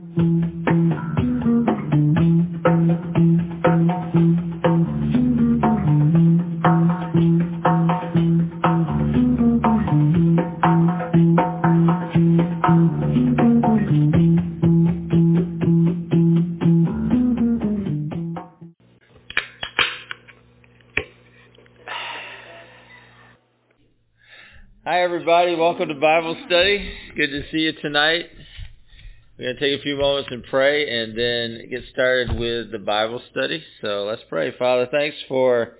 Hi everybody, welcome to Bible study. Good to see you tonight. We're going to take a few moments and pray and then get started with the Bible study. So let's pray. Father, thanks for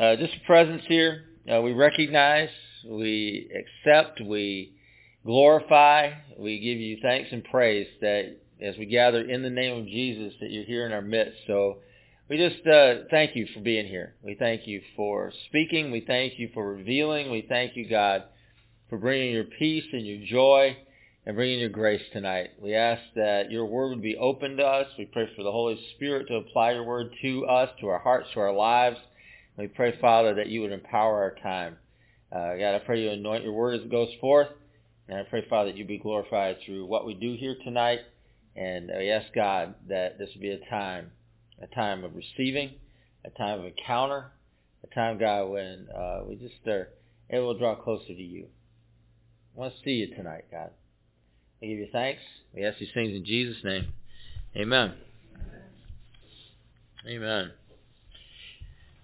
uh, just presence here. Uh, we recognize, we accept, we glorify, we give you thanks and praise that as we gather in the name of Jesus that you're here in our midst. So we just uh, thank you for being here. We thank you for speaking. We thank you for revealing. We thank you, God, for bringing your peace and your joy and bringing your grace tonight. We ask that your word would be open to us. We pray for the Holy Spirit to apply your word to us, to our hearts, to our lives. we pray, Father, that you would empower our time. Uh, God, I pray you anoint your word as it goes forth. And I pray, Father, that you be glorified through what we do here tonight. And we ask, God, that this would be a time a time of receiving, a time of encounter, a time, God, when uh, we just are able to draw closer to you. I want to see you tonight, God. I give you thanks. We ask these things in Jesus' name. Amen. Amen.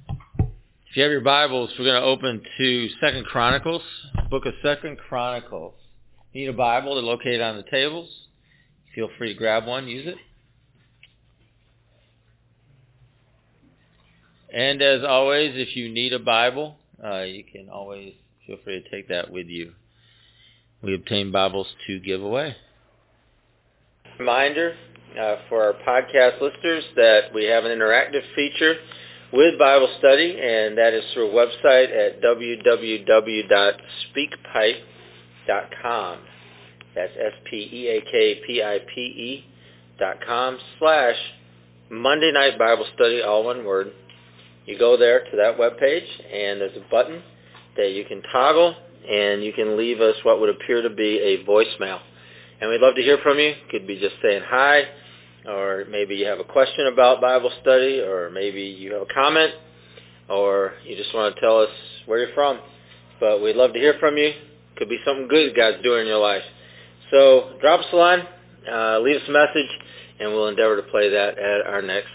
If you have your Bibles, we're going to open to Second Chronicles, book of Second Chronicles. You need a Bible, they're located on the tables. Feel free to grab one, use it. And as always, if you need a Bible, uh, you can always feel free to take that with you. We obtain Bibles to give away. Reminder uh, for our podcast listeners that we have an interactive feature with Bible study, and that is through a website at www.speakpipe.com. That's S-P-E-A-K-P-I-P-E dot com slash Monday Night Bible Study, all one word. You go there to that web page, and there's a button that you can toggle, and you can leave us what would appear to be a voicemail. And we'd love to hear from you. Could be just saying hi, or maybe you have a question about Bible study, or maybe you have a comment, or you just want to tell us where you're from. But we'd love to hear from you. Could be something good God's doing in your life. So drop us a line, uh, leave us a message, and we'll endeavor to play that at our next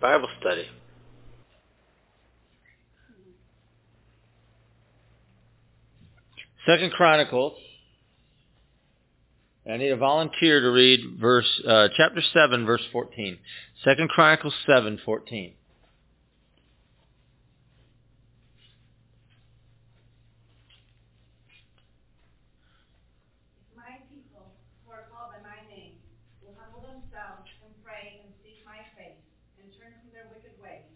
Bible study. Second Chronicles. I need a volunteer to read verse uh, chapter seven, verse fourteen. Second Chronicles seven, fourteen. My people who are called by my name will humble themselves and pray and seek my face and turn from their wicked ways.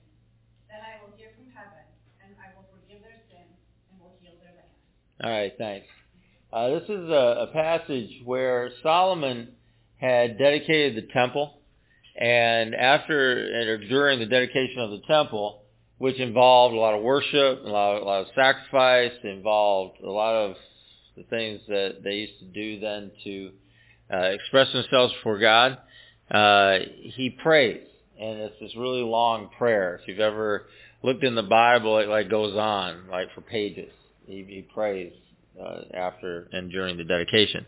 Then I will hear from heaven and I will forgive their sin and will heal their land. All right, thanks. Uh, this is a, a passage where Solomon had dedicated the temple, and after or during the dedication of the temple, which involved a lot of worship, a lot, of, a lot of sacrifice, involved a lot of the things that they used to do then to uh, express themselves before God, uh, he prays, and it's this really long prayer. If you've ever looked in the Bible, it like goes on, like for pages. He, he prays uh, after and during the dedication.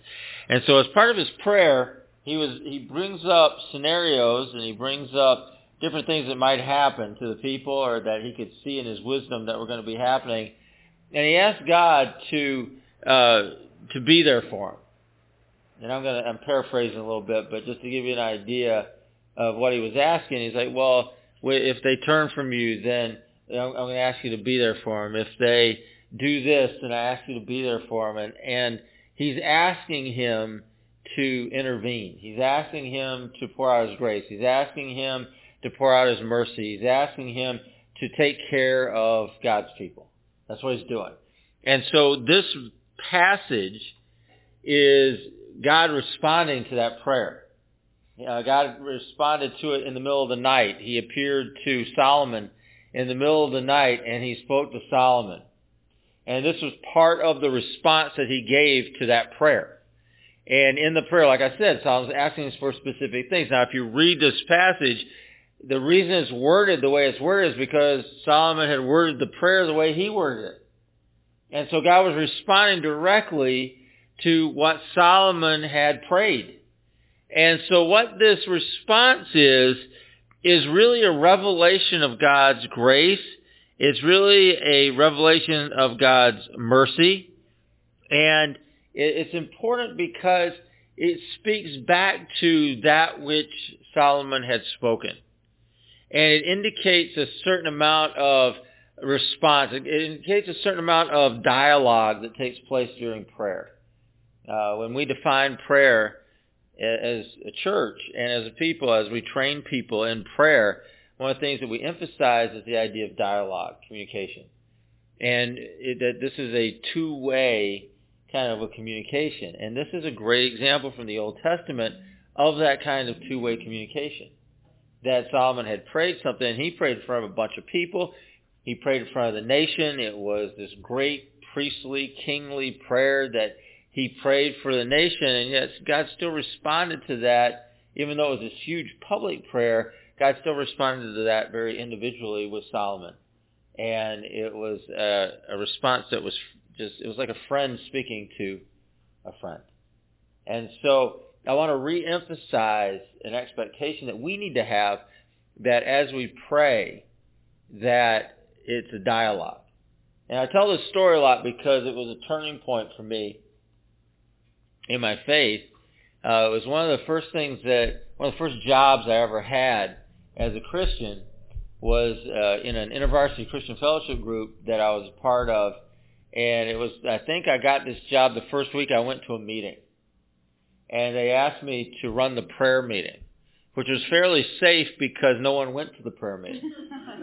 And so as part of his prayer, he was he brings up scenarios and he brings up different things that might happen to the people or that he could see in his wisdom that were going to be happening. And he asked God to uh, to be there for him. And I'm going to I'm paraphrasing a little bit, but just to give you an idea of what he was asking, he's like, well, if they turn from you, then I'm going to ask you to be there for them. If they do this, and I ask you to be there for him. And, and he's asking him to intervene. He's asking him to pour out his grace. He's asking him to pour out his mercy. He's asking him to take care of God's people. That's what he's doing. And so this passage is God responding to that prayer. Uh, God responded to it in the middle of the night. He appeared to Solomon in the middle of the night and he spoke to Solomon. And this was part of the response that he gave to that prayer. And in the prayer, like I said, Solomon's asking for specific things. Now, if you read this passage, the reason it's worded the way it's worded is because Solomon had worded the prayer the way he worded it. And so God was responding directly to what Solomon had prayed. And so what this response is, is really a revelation of God's grace. It's really a revelation of God's mercy. And it's important because it speaks back to that which Solomon had spoken. And it indicates a certain amount of response. It indicates a certain amount of dialogue that takes place during prayer. Uh, when we define prayer as a church and as a people, as we train people in prayer, one of the things that we emphasize is the idea of dialogue, communication. And it, that this is a two-way kind of a communication. And this is a great example from the Old Testament of that kind of two-way communication. That Solomon had prayed something, he prayed in front of a bunch of people. He prayed in front of the nation. It was this great priestly, kingly prayer that he prayed for the nation, and yet God still responded to that, even though it was this huge public prayer, God still responded to that very individually with Solomon. And it was a, a response that was just, it was like a friend speaking to a friend. And so I want to reemphasize an expectation that we need to have that as we pray, that it's a dialogue. And I tell this story a lot because it was a turning point for me in my faith. Uh, it was one of the first things that, one of the first jobs I ever had as a Christian was uh, in an InterVarsity Christian Fellowship group that I was a part of. And it was, I think I got this job the first week I went to a meeting. And they asked me to run the prayer meeting, which was fairly safe because no one went to the prayer meeting.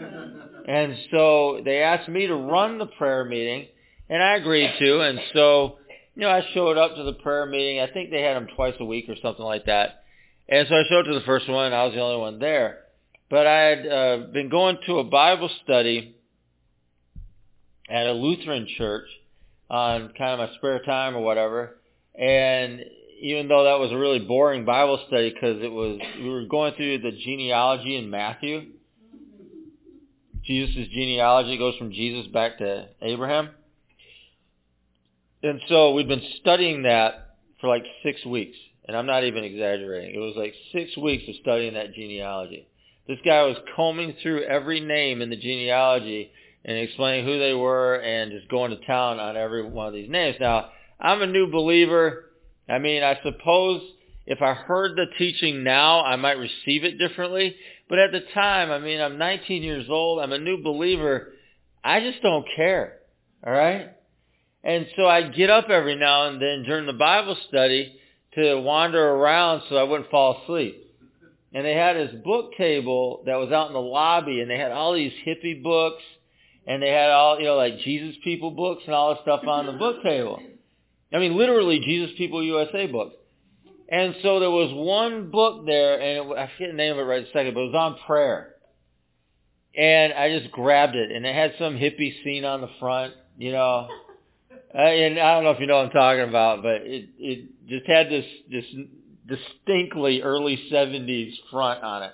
and so they asked me to run the prayer meeting, and I agreed to. And so you know, I showed up to the prayer meeting. I think they had them twice a week or something like that. And so I showed up to the first one. I was the only one there. But I had uh, been going to a Bible study at a Lutheran church on kind of my spare time or whatever. And even though that was a really boring Bible study because it was, we were going through the genealogy in Matthew. Jesus' genealogy goes from Jesus back to Abraham. And so we've been studying that for like six weeks. And I'm not even exaggerating. It was like six weeks of studying that genealogy. This guy was combing through every name in the genealogy and explaining who they were and just going to town on every one of these names. Now, I'm a new believer. I mean, I suppose if I heard the teaching now, I might receive it differently. But at the time, I mean, I'm 19 years old. I'm a new believer. I just don't care. All right? And so I'd get up every now and then during the Bible study to wander around so I wouldn't fall asleep. And they had this book table that was out in the lobby and they had all these hippie books and they had all, you know, like Jesus People books and all this stuff on the book table. I mean, literally Jesus People USA books. And so there was one book there, and it, I forget the name of it right a second, but it was on prayer. And I just grabbed it, and it had some hippie scene on the front, you know. Uh, and I don't know if you know what I'm talking about, but it it just had this this distinctly early 70s front on it.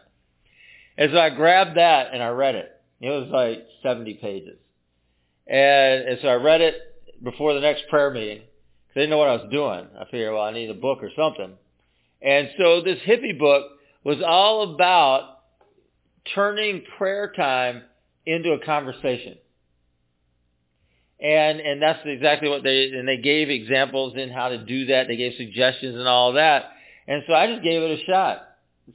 And so I grabbed that and I read it. It was like 70 pages. And, and so I read it before the next prayer meeting because I didn't know what I was doing. I figured, well, I need a book or something. And so this hippie book was all about turning prayer time into a conversation. And and that's exactly what they and they gave examples in how to do that. They gave suggestions and all that. And so I just gave it a shot.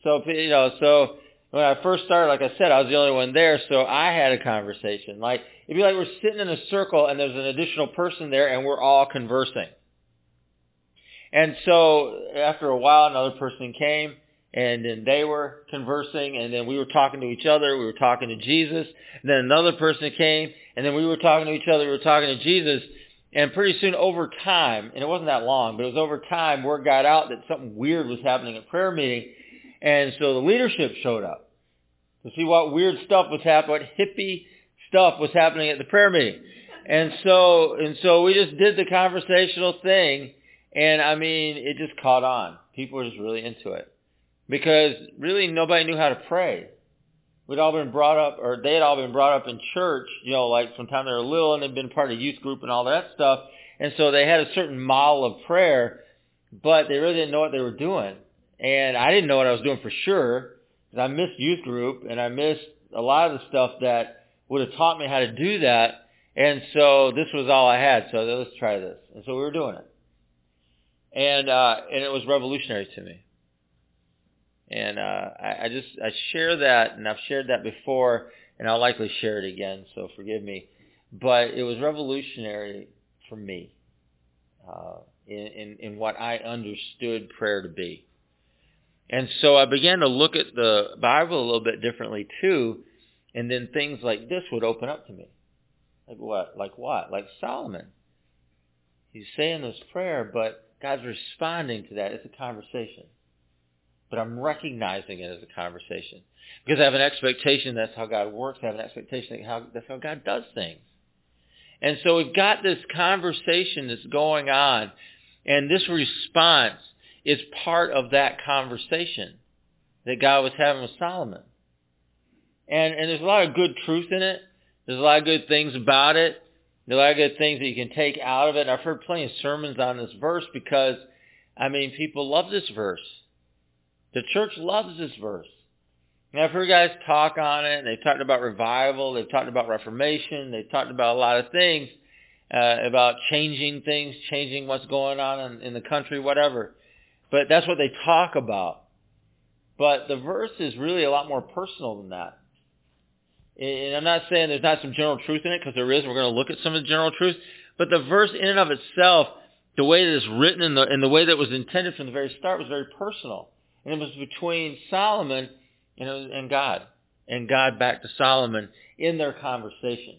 So you know, so when I first started, like I said, I was the only one there, so I had a conversation. Like it'd be like we're sitting in a circle and there's an additional person there and we're all conversing. And so after a while another person came and then they were conversing and then we were talking to each other, we were talking to Jesus, and then another person came and then we were talking to each other, we were talking to Jesus, and pretty soon over time, and it wasn't that long, but it was over time, word got out that something weird was happening at prayer meeting, and so the leadership showed up to see what weird stuff was happening, what hippie stuff was happening at the prayer meeting. And so, and so we just did the conversational thing, And I mean, it just caught on. People were just really into it. Because really nobody knew how to pray. We'd all been brought up, or they had all been brought up in church, you know, like from the time they were little and they'd been part of youth group and all that stuff. And so they had a certain model of prayer, but they really didn't know what they were doing. And I didn't know what I was doing for sure. Because I missed youth group and I missed a lot of the stuff that would have taught me how to do that. And so this was all I had. So let's try this. And so we were doing it. And, uh, and it was revolutionary to me. And, uh, I, I just, I share that and I've shared that before and I'll likely share it again. So forgive me. But it was revolutionary for me, uh, in, in, in what I understood prayer to be. And so I began to look at the Bible a little bit differently too, and then things like this would open up to me. Like what? Like what? Like Solomon. He's saying this prayer, but God's responding to that. It's a conversation. But I'm recognizing it as a conversation. Because I have an expectation that's how God works. I have an expectation that how, that's how God does things. And so we've got this conversation that's going on, and this response is part of that conversation that God was having with Solomon. And, and there's a lot of good truth in it. There's a lot of good things about it. There's a lot of good things that you can take out of it. And I've heard plenty of sermons on this verse because, I mean, people love this verse. The church loves this verse. And I've heard guys talk on it, they've talked about revival, they've talked about reformation, they've talked about a lot of things, uh, about changing things, changing what's going on in, in the country, whatever. But that's what they talk about. But the verse is really a lot more personal than that. And I'm not saying there's not some general truth in it, because there is. We're going to look at some of the general truth. But the verse in and of itself, the way that it's written and the, and the way that it was intended from the very start was very personal. And it was between Solomon and, and God. And God back to Solomon in their conversation.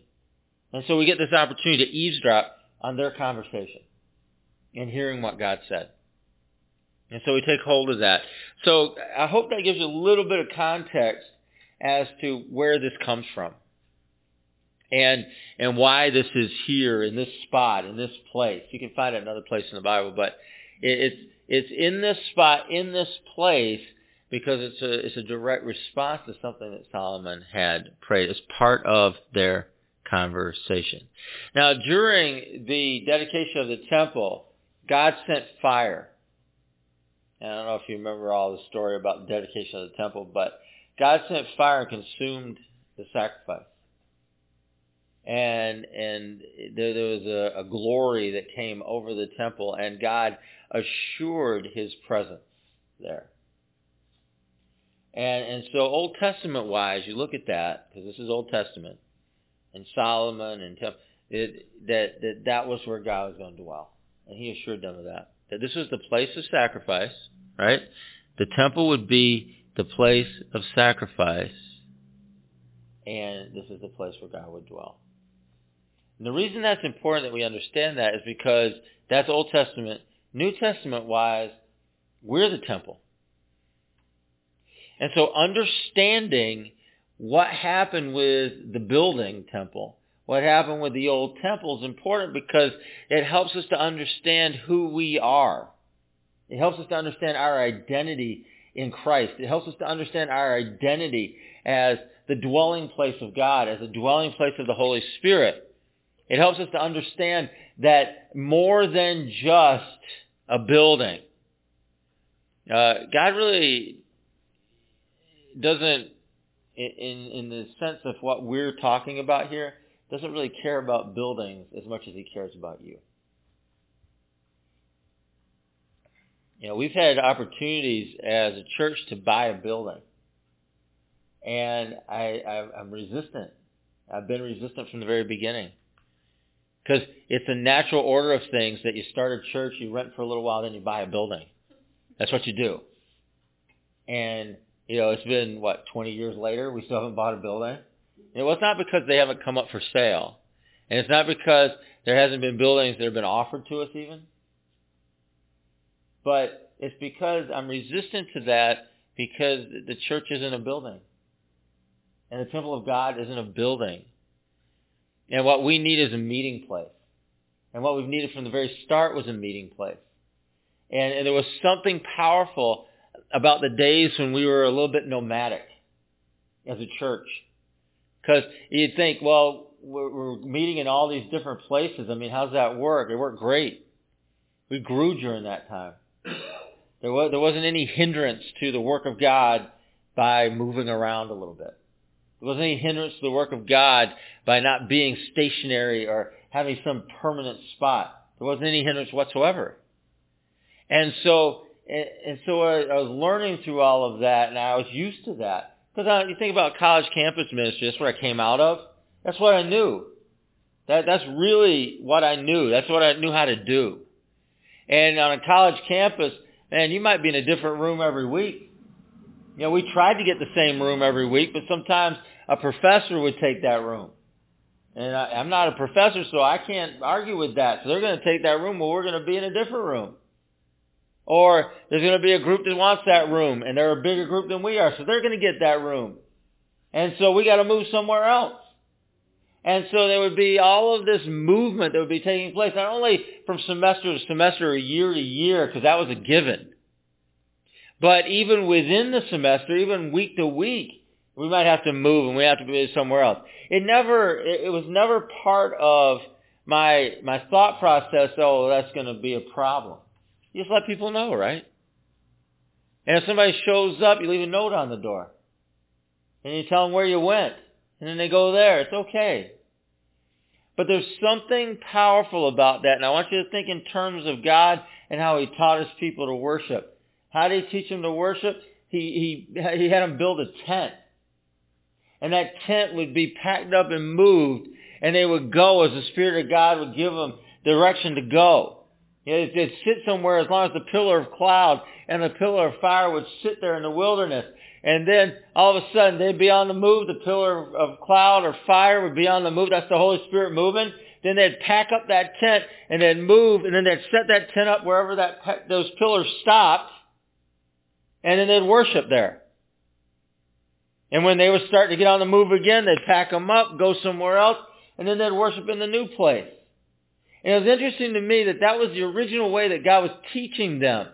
And so we get this opportunity to eavesdrop on their conversation and hearing what God said. And so we take hold of that. So I hope that gives you a little bit of context as to where this comes from. And and why this is here in this spot, in this place. You can find it another place in the Bible, but it, it's it's in this spot, in this place, because it's a it's a direct response to something that Solomon had prayed. It's part of their conversation. Now, during the dedication of the temple, God sent fire and I don't know if you remember all the story about the dedication of the temple, but God sent fire and consumed the sacrifice. And and there, there was a, a glory that came over the temple, and God assured His presence there. And and so Old Testament wise, you look at that because this is Old Testament, and Solomon and temple, it, that that that was where God was going to dwell, and He assured them of that that this was the place of sacrifice, right? The temple would be the place of sacrifice, and this is the place where God would dwell. And the reason that's important that we understand that is because that's Old Testament. New Testament wise, we're the temple. And so understanding what happened with the building temple what happened with the old temple is important because it helps us to understand who we are. It helps us to understand our identity in Christ. It helps us to understand our identity as the dwelling place of God, as the dwelling place of the Holy Spirit. It helps us to understand that more than just a building, uh, God really doesn't, in, in the sense of what we're talking about here, doesn't really care about buildings as much as he cares about you. You know, we've had opportunities as a church to buy a building. And I, I, I'm resistant. I've been resistant from the very beginning. Because it's a natural order of things that you start a church, you rent for a little while, then you buy a building. That's what you do. And, you know, it's been, what, 20 years later, we still haven't bought a building. It was not because they haven't come up for sale. And it's not because there hasn't been buildings that have been offered to us even. But it's because I'm resistant to that because the church isn't a building. And the temple of God isn't a building. And what we need is a meeting place. And what we've needed from the very start was a meeting place. And, and there was something powerful about the days when we were a little bit nomadic as a church. Because you'd think, well, we're, we're meeting in all these different places. I mean, how's that work? It worked great. We grew during that time. There, was, there wasn't any hindrance to the work of God by moving around a little bit. Wasn't any hindrance to the work of God by not being stationary or having some permanent spot. There wasn't any hindrance whatsoever. And so, and, so I, I was learning through all of that, and I was used to that. Because you think about college campus ministry, that's where I came out of. That's what I knew. That, that's really what I knew. That's what I knew how to do. And on a college campus, man, you might be in a different room every week. You know, we tried to get the same room every week, but sometimes a professor would take that room. And I, I'm not a professor, so I can't argue with that. So they're going to take that room, well, we're going to be in a different room. Or there's going to be a group that wants that room, and they're a bigger group than we are, so they're going to get that room. And so we got to move somewhere else. And so there would be all of this movement that would be taking place, not only from semester to semester or year to year, because that was a given, but even within the semester, even week to week, we might have to move and we have to be somewhere else. It never, it was never part of my, my thought process, oh, that's going to be a problem. You just let people know, right? And if somebody shows up, you leave a note on the door. And you tell them where you went. And then they go there. It's okay. But there's something powerful about that. And I want you to think in terms of God and how he taught his people to worship. How did he teach them to worship? He, he, he had them build a tent. And that tent would be packed up and moved. And they would go as the Spirit of God would give them direction to go. It, would sit somewhere as long as the pillar of cloud and the pillar of fire would sit there in the wilderness. And then all of a sudden they'd be on the move. The pillar of cloud or fire would be on the move. That's the Holy Spirit moving. Then they'd pack up that tent and they'd move and then they'd set that tent up wherever that those pillars stopped. And then they'd worship there. And when they would start to get on the move again, they'd pack them up, go somewhere else, and then they'd worship in the new place. And it was interesting to me that that was the original way that God was teaching them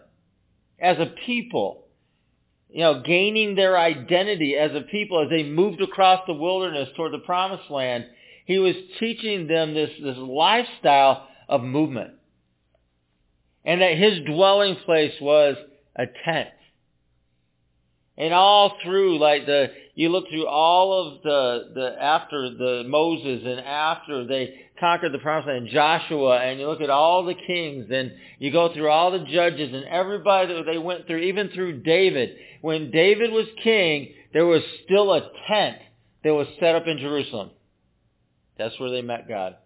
as a people. You know, gaining their identity as a people as they moved across the wilderness toward the promised land. He was teaching them this, this lifestyle of movement. And that his dwelling place was a tent. And all through, like the, you look through all of the, the, after the Moses and after they conquered the promised land, Joshua, and you look at all the kings, and you go through all the judges and everybody that they went through, even through David. When David was king, there was still a tent that was set up in Jerusalem. That's where they met God.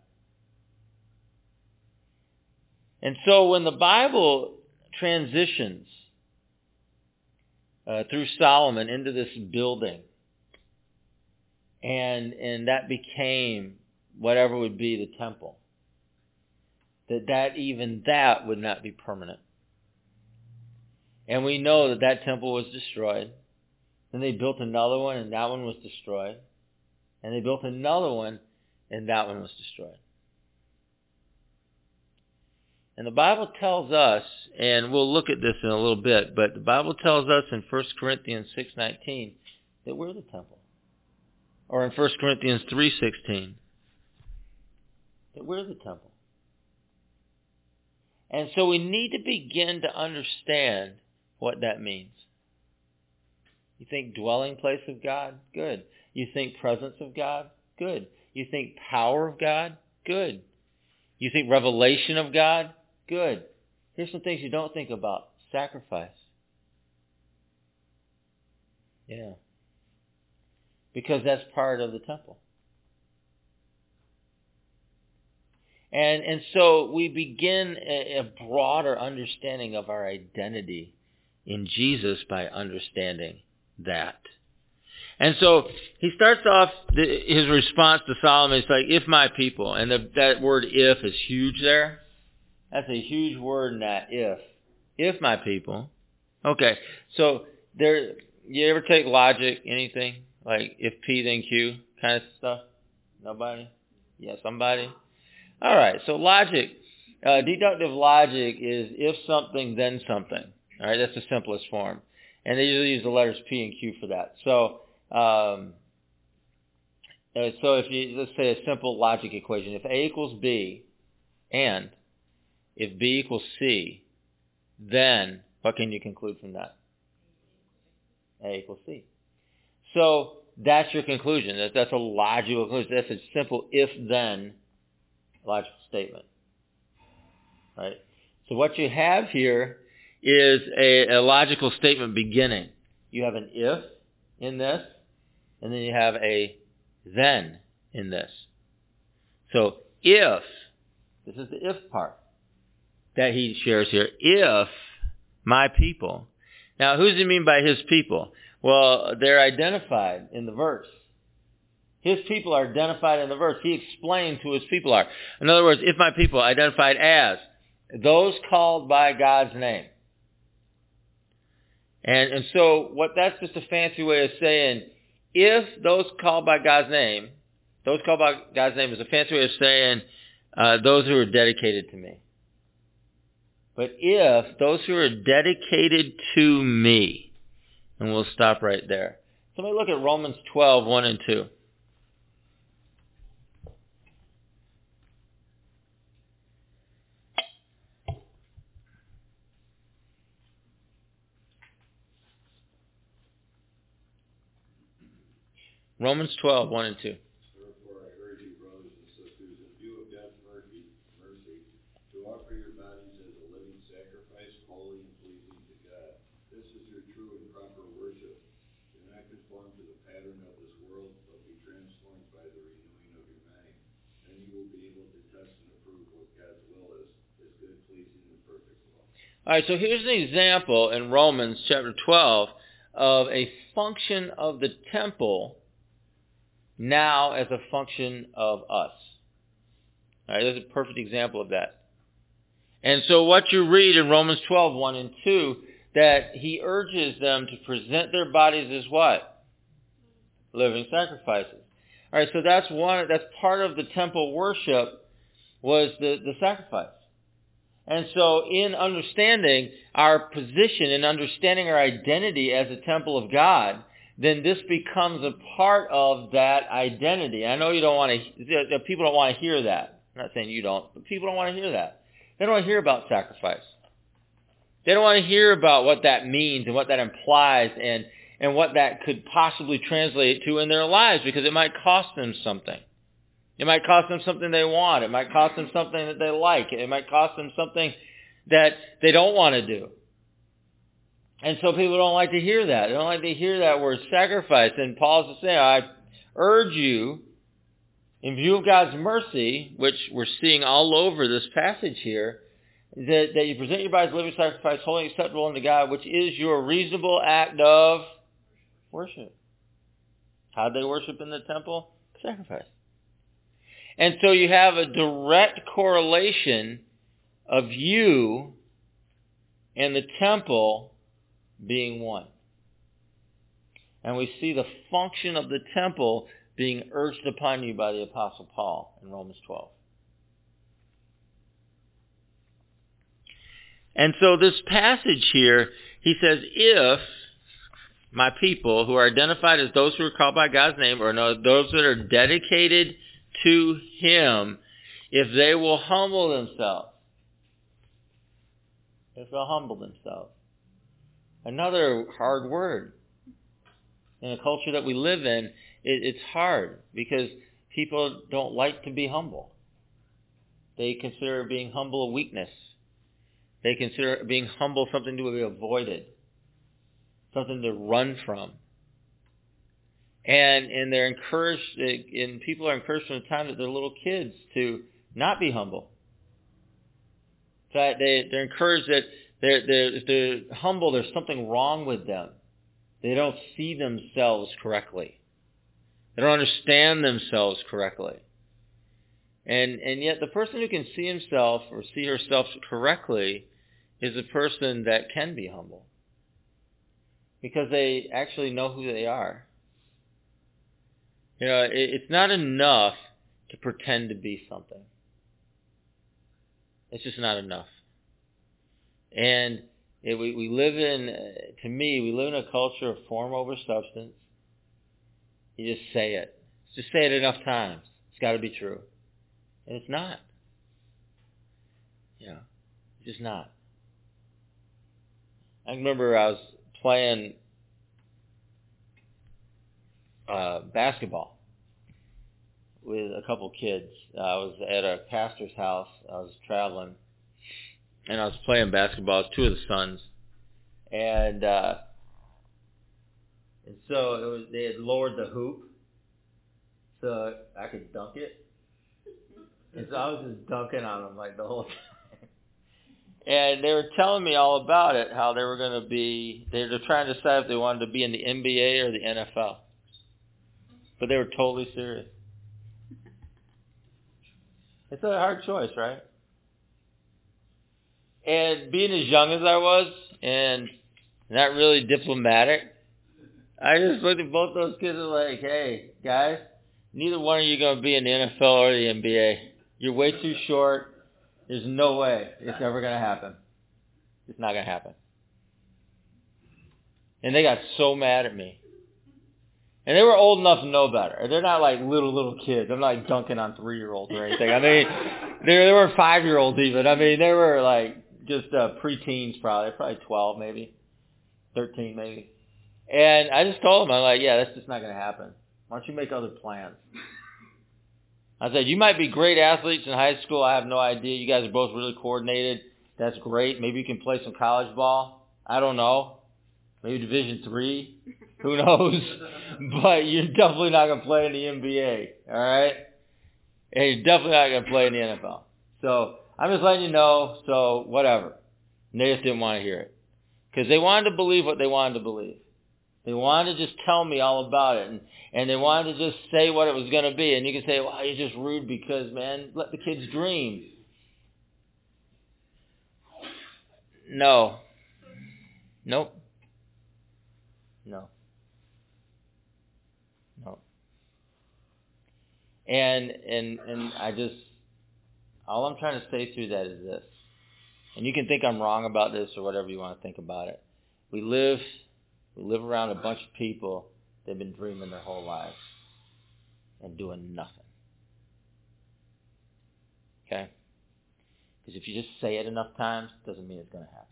And so when the Bible transitions uh, through Solomon into this building, and and that became whatever would be the temple. That that even that would not be permanent. And we know that that temple was destroyed. Then they built another one and that one was destroyed. And they built another one and that one was destroyed. And the Bible tells us, and we'll look at this in a little bit, but the Bible tells us in 1 Corinthians 6.19 that we're the temple. Or in 1 Corinthians 3.16 that we're the temple. And so we need to begin to understand what that means. You think dwelling place of God? Good. You think presence of God? Good. You think power of God? Good. You think revelation of God? Good. Here's some things you don't think about. Sacrifice. Yeah. Because that's part of the temple. And, and so we begin a, a broader understanding of our identity in Jesus by understanding that. And so he starts off the, his response to Solomon. It's like, if my people, and the, that word if is huge there. That's a huge word in that if. If my people. Okay, so there, you ever take logic, anything? Like if P then Q kind of stuff? Nobody? Yeah, somebody? All right, so logic Uh, deductive logic is if something, then something. All right, that's the simplest form. And they usually use the letters P and Q for that. So, um, uh, so if you, let's say a simple logic equation, if A equals B, and if B equals C, then what can you conclude from that? A equals C. So that's your conclusion. That, that's a logical conclusion. That's a simple if-then logical statement. Right? So what you have here is a, a logical statement beginning. You have an if in this, and then you have a then in this. So if, this is the if part that he shares here, if my people. Now, who does he mean by his people? Well, they're identified in the verse. His people are identified in the verse. He explains who his people are. In other words, if my people identified as those called by God's name. And, and so what that's just a fancy way of saying, if those called by God's name, those called by God's name is a fancy way of saying uh, those who are dedicated to me. But if those who are dedicated to me, and we'll stop right there. So let me look at Romans 12, 1 and 2. Romans 12, 1 and 2. Therefore, I urge you, brothers and sisters, in view of God's mercy, mercy, to offer your bodies as a living sacrifice, holy and pleasing to God. This is your true and proper worship. Do not conform to the pattern of this world, but be transformed by the renewing of your mind. Then you will be able to test and approve what God's will is, his good, pleasing, and perfect will. All right, so here's an example in Romans chapter 12 of a function of the temple now as a function of us. All right, there's a perfect example of that. And so what you read in Romans 12, 1 and 2, that he urges them to present their bodies as what? Living sacrifices. All right, so that's one, that's part of the temple worship was the, the sacrifice. And so in understanding our position and understanding our identity as a temple of God, then this becomes a part of that identity. I know you don't want to, people don't want to hear that. I'm not saying you don't, but people don't want to hear that. They don't want to hear about sacrifice. They don't want to hear about what that means and what that implies and, and what that could possibly translate to in their lives because it might cost them something. It might cost them something they want. It might cost them something that they like. It might cost them something that they don't want to do. And so people don't like to hear that. They don't like to hear that word sacrifice. And Paul's saying, I urge you, in view of God's mercy, which we're seeing all over this passage here, that, that you present your bodies living sacrifice, holy acceptable unto God, which is your reasonable act of worship. How did they worship in the temple? Sacrifice. And so you have a direct correlation of you and the temple being one. And we see the function of the temple being urged upon you by the Apostle Paul in Romans 12. And so this passage here, he says, if my people who are identified as those who are called by God's name, or those that are dedicated to him, if they will humble themselves, if they'll humble themselves, Another hard word. In a culture that we live in, it, it's hard because people don't like to be humble. They consider being humble a weakness. They consider being humble something to be avoided, something to run from. And and they're encouraged, and people are encouraged from the time that they're little kids to not be humble. That they they're encouraged that they're, they're, if they're humble, there's something wrong with them. They don't see themselves correctly. They don't understand themselves correctly. And, and yet the person who can see himself or see herself correctly is a person that can be humble. Because they actually know who they are. You know, it, it's not enough to pretend to be something. It's just not enough. And it, we, we live in, to me, we live in a culture of form over substance. You just say it. Just say it enough times. It's got to be true. And it's not. Yeah. It's just not. I remember I was playing uh, basketball with a couple kids. I was at a pastor's house. I was traveling, and I was playing basketball. with two of the sons, and uh, and so it was. They had lowered the hoop, so I could dunk it. And so I was just dunking on them like the whole time. And they were telling me all about it, how they were going to be, they were trying to decide if they wanted to be in the NBA or the NFL. But they were totally serious. It's a hard choice, right? And being as young as I was and not really diplomatic, I just looked at both those kids and like, hey, guys, neither one of you going to be in the NFL or the NBA. You're way too short. There's no way it's ever going to happen. It's not going to happen. And they got so mad at me. And they were old enough to know better. They're not like little, little kids. I'm not like dunking on three-year-olds or anything. I mean, they, they were five-year-olds even. I mean, they were like just uh, preteens probably. Probably 12 maybe. 13 maybe. And I just told them, I'm like, yeah, that's just not going to happen. Why don't you make other plans? I said, you might be great athletes in high school. I have no idea. You guys are both really coordinated. That's great. Maybe you can play some college ball. I don't know. Maybe Division three. Who knows? but you're definitely not going to play in the NBA. All right? And you're definitely not going to play in the NFL. So I'm just letting you know. So whatever. And they just didn't want to hear it because they wanted to believe what they wanted to believe. They wanted to just tell me all about it, and and they wanted to just say what it was going to be. And you can say, "Well, you're just rude because, man, let the kids dream." No. Nope. No. No. And and and I just all I'm trying to say through that is this. And you can think I'm wrong about this or whatever you want to think about it. We live we live around a bunch of people that have been dreaming their whole lives and doing nothing. Okay? Because if you just say it enough times, it doesn't mean it's going to happen.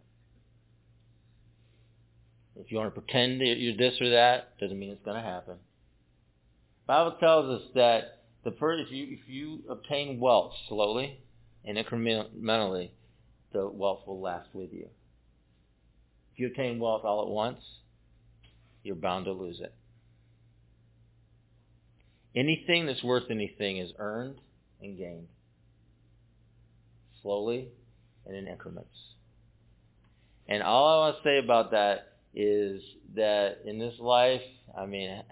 If you want to pretend that you're this or that, doesn't mean it's going to happen. The Bible tells us that the first, if you if you obtain wealth slowly and incrementally, the wealth will last with you. If you obtain wealth all at once, you're bound to lose it. Anything that's worth anything is earned and gained slowly and in increments. And all I want to say about that is that in this life, I mean,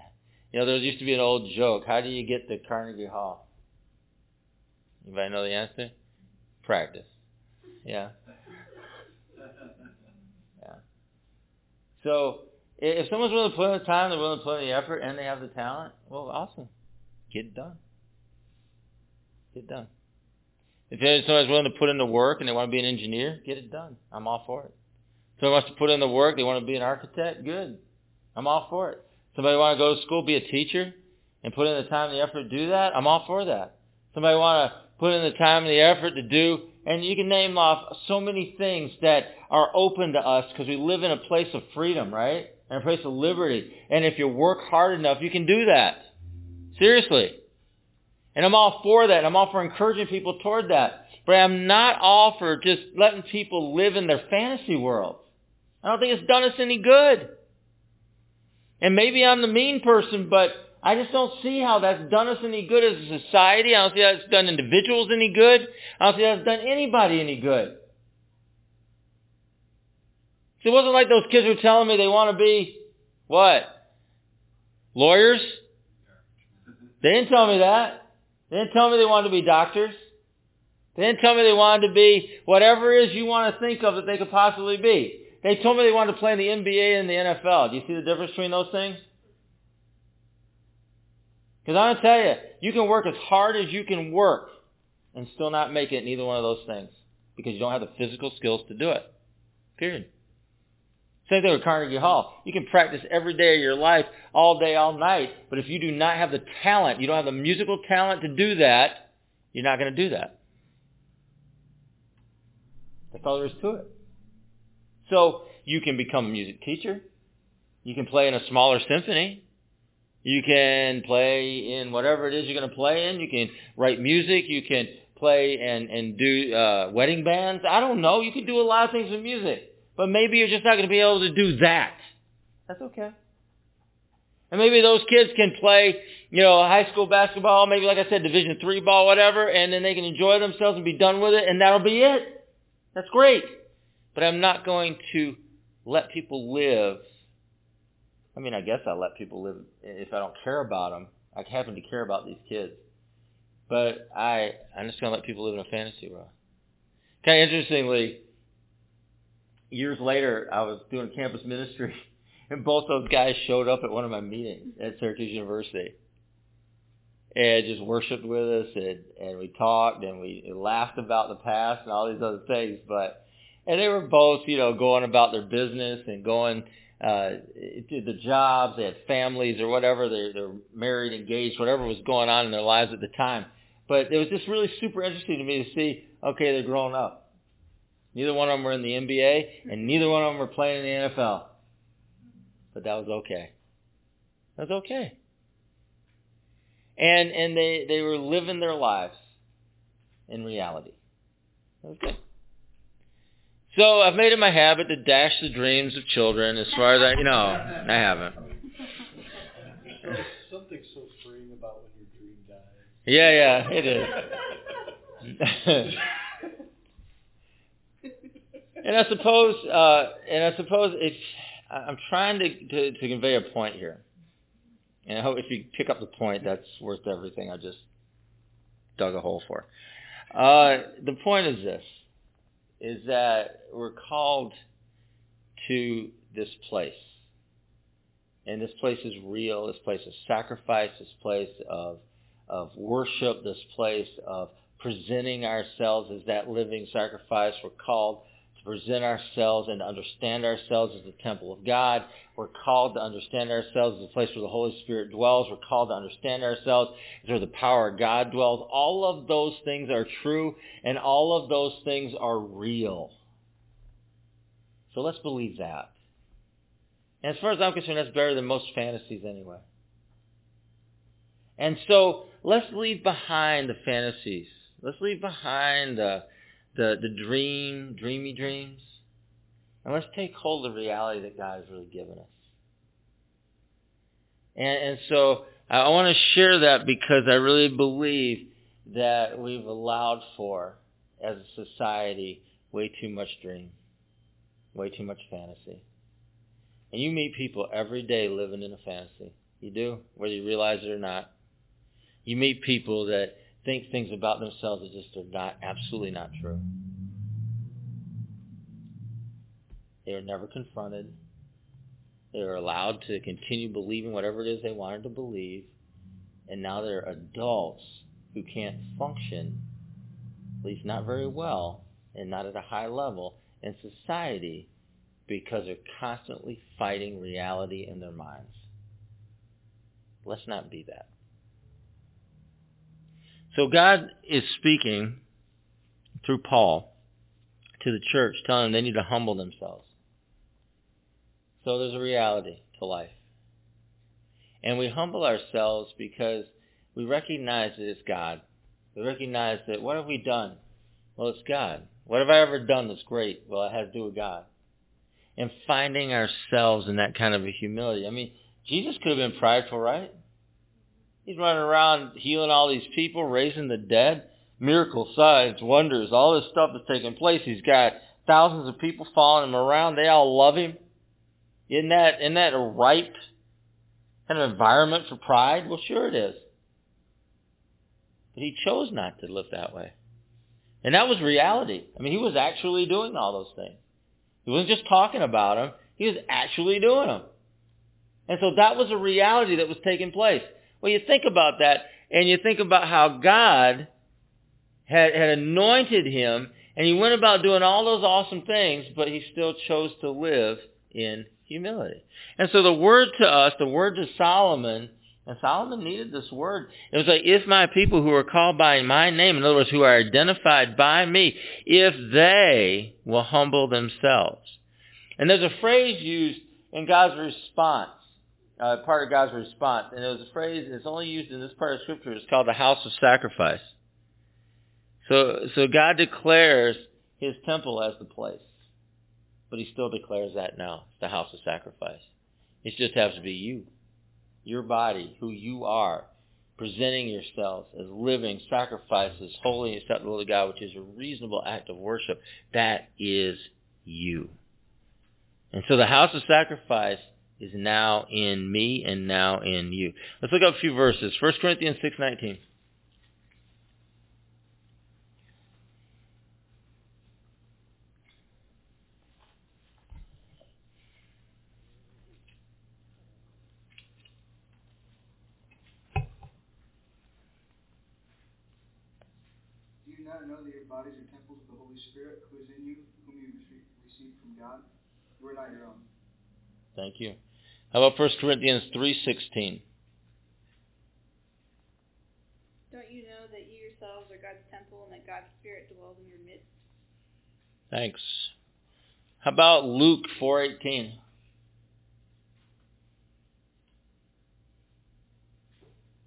you know, there used to be an old joke. How do you get to Carnegie Hall? Anybody know the answer? Practice. Yeah. Yeah. So if someone's willing to put in the time, they're willing to put in the effort, and they have the talent, well, awesome. Get it done. Get it done. If someone's willing to put in the work and they want to be an engineer, get it done. I'm all for it. Someone wants to put in the work, they want to be an architect, good. I'm all for it. Somebody want to go to school, be a teacher, and put in the time and the effort to do that, I'm all for that. Somebody want to put in the time and the effort to do, and you can name off so many things that are open to us because we live in a place of freedom, right? And a place of liberty. And if you work hard enough, you can do that. Seriously. And I'm all for that. I'm all for encouraging people toward that. But I'm not all for just letting people live in their fantasy world. I don't think it's done us any good. And maybe I'm the mean person, but I just don't see how that's done us any good as a society. I don't see how it's done individuals any good. I don't see how it's done anybody any good. See, it wasn't like those kids were telling me they want to be, what? Lawyers? They didn't tell me that. They didn't tell me they wanted to be doctors. They didn't tell me they wanted to be whatever it is you want to think of that they could possibly be. They told me they wanted to play in the NBA and the NFL. Do you see the difference between those things? Because I'm going to tell you, you can work as hard as you can work and still not make it in either one of those things. because you don't have the physical skills to do it. Period. Same thing with Carnegie Hall. You can practice every day of your life, all day, all night, but if you do not have the talent, you don't have the musical talent to do that, you're not going to do that. That's all there is to it. So you can become a music teacher. You can play in a smaller symphony. You can play in whatever it is you're going to play in. You can write music. You can play and, and do uh, wedding bands. I don't know. You can do a lot of things with music. But maybe you're just not going to be able to do that. That's okay. And maybe those kids can play, you know, high school basketball, maybe like I said, Division three ball, whatever, and then they can enjoy themselves and be done with it, and that'll be it. That's great. But I'm not going to let people live. I mean, I guess I'll let people live if I don't care about them. I happen to care about these kids. But I, I'm just going to let people live in a fantasy world. Kind of interestingly, years later, I was doing campus ministry, and both those guys showed up at one of my meetings at Syracuse University. And just worshipped with us, and, and we talked, and we laughed about the past and all these other things. But and they were both, you know, going about their business and going uh, to the jobs. They had families or whatever. They're, they're married, engaged, whatever was going on in their lives at the time. But it was just really super interesting to me to see, okay, they're growing up. Neither one of them were in the NBA, and neither one of them were playing in the NFL. But that was okay. That was okay. And and they, they were living their lives in reality. That was good. So I've made it my habit to dash the dreams of children as far as I, you know, I haven't. Something so freeing about when your dream dies. Yeah, yeah, it is. and I suppose, uh, and I suppose if I'm trying to, to, to convey a point here, and I hope if you pick up the point, that's worth everything I just dug a hole for. Uh, the point is this: is that we're called to this place. And this place is real, this place of sacrifice, this place of, of worship, this place of presenting ourselves as that living sacrifice. We're called present ourselves and understand ourselves as the temple of God. We're called to understand ourselves as a place where the Holy Spirit dwells. We're called to understand ourselves as where the power of God dwells. All of those things are true, and all of those things are real. So let's believe that. And as far as I'm concerned, that's better than most fantasies anyway. And so let's leave behind the fantasies. Let's leave behind the, the, the dream, dreamy dreams. And let's take hold of the reality that God has really given us. And, and so I want to share that because I really believe that we've allowed for, as a society, way too much dream, way too much fantasy. And you meet people every day living in a fantasy. You do, whether you realize it or not. You meet people that think things about themselves that just are not, absolutely not true. They were never confronted. They were allowed to continue believing whatever it is they wanted to believe. And now they're adults who can't function, at least not very well, and not at a high level in society because they're constantly fighting reality in their minds. Let's not be that. So God is speaking through Paul to the church, telling them they need to humble themselves. So there's a reality to life. And we humble ourselves because we recognize that it's God. We recognize that what have we done? Well, it's God. What have I ever done that's great? Well, it has to do with God. And finding ourselves in that kind of a humility. I mean, Jesus could have been prideful, right? He's running around healing all these people, raising the dead, miracle signs, wonders, all this stuff that's taking place. He's got thousands of people following him around. They all love him. Isn't that, isn't that a ripe kind of environment for pride? Well, sure it is. But he chose not to live that way. And that was reality. I mean, he was actually doing all those things. He wasn't just talking about them. He was actually doing them. And so that was a reality that was taking place. Well, you think about that, and you think about how God had, had anointed him And he went about doing all those awesome things, but he still chose to live in humility. And so the word to us, the word to Solomon, and Solomon needed this word. It was like, if my people who are called by my name, in other words, who are identified by me, if they will humble themselves. And there's a phrase used in God's response, uh, part of God's response, and it was a phrase, it's only used in this part of Scripture, it's called the house of sacrifice. So, so God declares his temple as the place. But he still declares that now, the house of sacrifice. It just has to be you, your body, who you are, presenting yourselves as living sacrifices, holy and acceptable to God, which is a reasonable act of worship. That is you. And so the house of sacrifice is now in me and now in you. Let's look up a few verses. 1 Corinthians 6.19. not know that your bodies are temples of the Holy Spirit who is in you, whom you received from God? You are not your own. Thank you. How about 1 Corinthians 3.16? Don't you know that you yourselves are God's temple and that God's Spirit dwells in your midst? Thanks. How about Luke 4.18?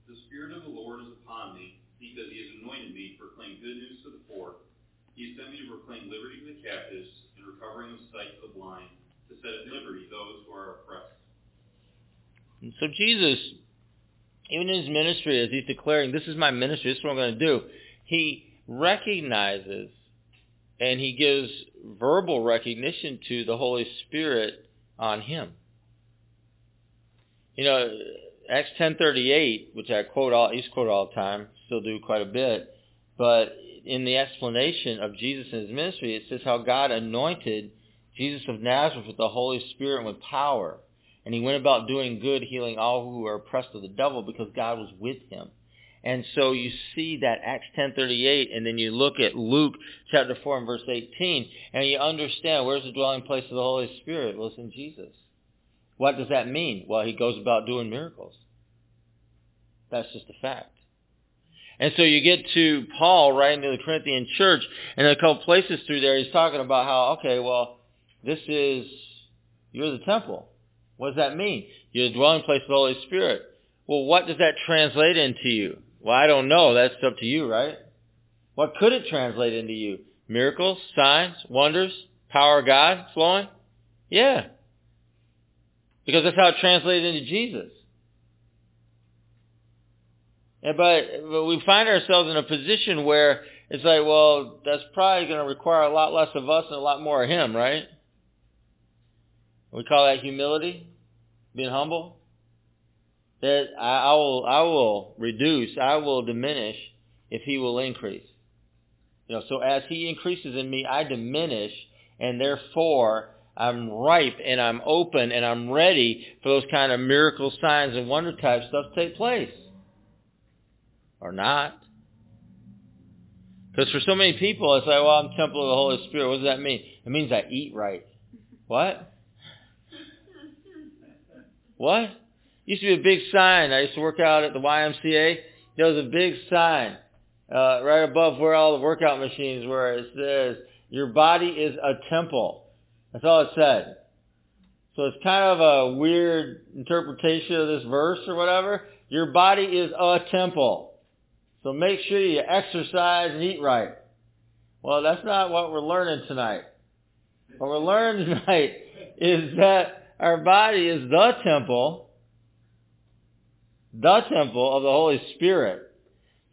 The Spirit of the Lord is upon me because he has anointed me to proclaim good news to the poor. He has sent me to proclaim liberty to the captives and recovering of sight to the blind, to set at liberty those who are oppressed. And so Jesus, even in his ministry, as he's declaring, this is my ministry, this is what I'm going to do, he recognizes and he gives verbal recognition to the Holy Spirit on him. You know, Acts 10:38, which I quote all, I used to quote all the time, still do quite a bit, but in the explanation of Jesus and his ministry, it says how God anointed Jesus of Nazareth with the Holy Spirit and with power. And he went about doing good, healing all who were oppressed of the devil because God was with him. And so you see that Acts 10:38, and then you look at Luke chapter 4 and verse 18, and you understand where's the dwelling place of the Holy Spirit? Well, it's in Jesus. What does that mean? Well, he goes about doing miracles. That's just a fact. And so you get to Paul writing to the Corinthian church, and a couple places through there, he's talking about how, okay, well, this is, you're the temple. What does that mean? You're the dwelling place of the Holy Spirit. Well, what does that translate into you? Well, I don't know. That's up to you, right? What could it translate into you? Miracles, signs, wonders, power of God flowing? Yeah. Because that's how it translated into Jesus. And but, but we find ourselves in a position where it's like, well, that's probably going to require a lot less of us and a lot more of him, right? We call that humility, being humble. That I, I will, I will reduce, I will diminish if he will increase. You know, so as he increases in me, I diminish, and therefore I'm ripe and I'm open and I'm ready for those kind of miracle signs and wonder type stuff to take place. Or not. Because for so many people, it's like, well, I'm temple of the Holy Spirit. What does that mean? It means I eat right. What? What? Used to be a big sign. I used to work out at the YMCA. There was a big sign uh, right above where all the workout machines were. It says, your body is a temple. That's all it said. So it's kind of a weird interpretation of this verse or whatever. Your body is a temple. So make sure you exercise and eat right. Well, that's not what we're learning tonight. What we're learning tonight is that our body is the temple, the temple of the Holy Spirit,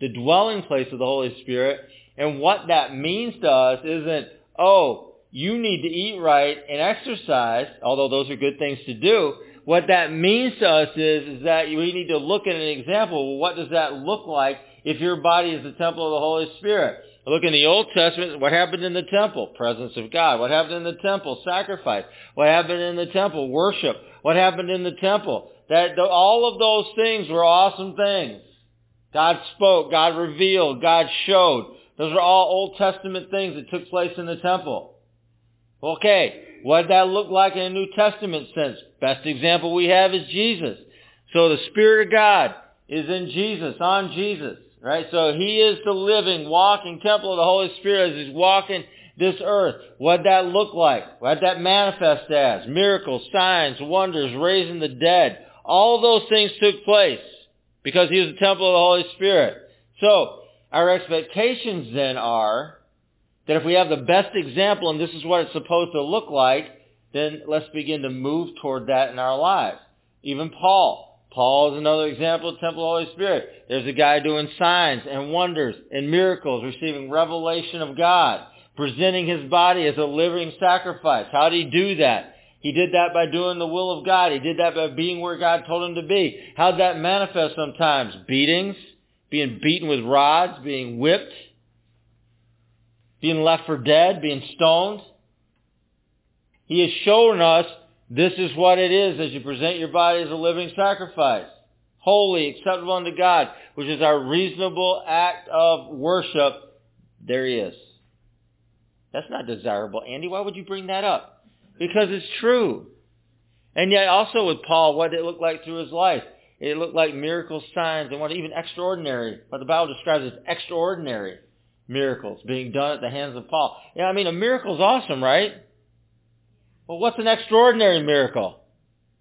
the dwelling place of the Holy Spirit. And what that means to us isn't, oh, you need to eat right and exercise, although those are good things to do. What that means to us is, is that we need to look at an example. What does that look like if your body is the temple of the Holy Spirit? Look in the Old Testament, what happened in the temple? Presence of God. What happened in the temple? Sacrifice. What happened in the temple? Worship. What happened in the temple? That all of those things were awesome things. God spoke, God revealed, God showed. Those are all Old Testament things that took place in the temple. Okay, what did that look like in a New Testament sense? Best example we have is Jesus. So the Spirit of God is in Jesus, on Jesus, right? So He is the living, walking temple of the Holy Spirit as He's walking this earth. What did that look like? What did that manifest as? Miracles, signs, wonders, raising the dead. All those things took place because He was the temple of the Holy Spirit. So, our expectations then are that if we have the best example and this is what it's supposed to look like, then let's begin to move toward that in our lives. Even Paul. Paul is another example of temple of the Holy Spirit. There's a guy doing signs and wonders and miracles, receiving revelation of God, presenting his body as a living sacrifice. How did he do that? He did that by doing the will of God. He did that by being where God told him to be. How did that manifest sometimes? Beatings, being beaten with rods, being whipped, being left for dead, being stoned. He has shown us this is what it is as you present your body as a living sacrifice, holy, acceptable unto God, which is our reasonable act of worship. There he is. That's not desirable. Andy, why would you bring that up? Because it's true. And yet also with Paul, what did it look like through his life? It looked like miracles, signs, and what even extraordinary, what the Bible describes as extraordinary miracles being done at the hands of Paul. Yeah, I mean, a miracle's awesome, right? Well, what's an extraordinary miracle?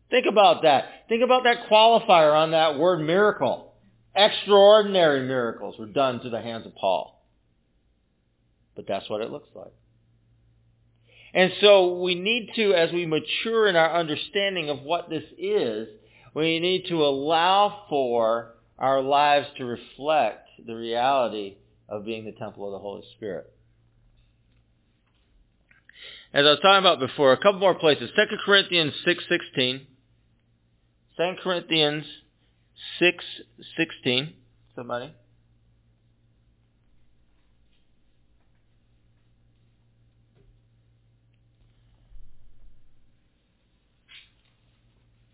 Think about that. Think about that qualifier on that word miracle. Extraordinary miracles were done through the hands of Paul. But that's what it looks like. And so we need to, as we mature in our understanding of what this is, we need to allow for our lives to reflect the reality of being the temple of the Holy Spirit. As I was talking about before, a couple more places. 2 Corinthians 6.16. 2 Corinthians 6.16. Somebody?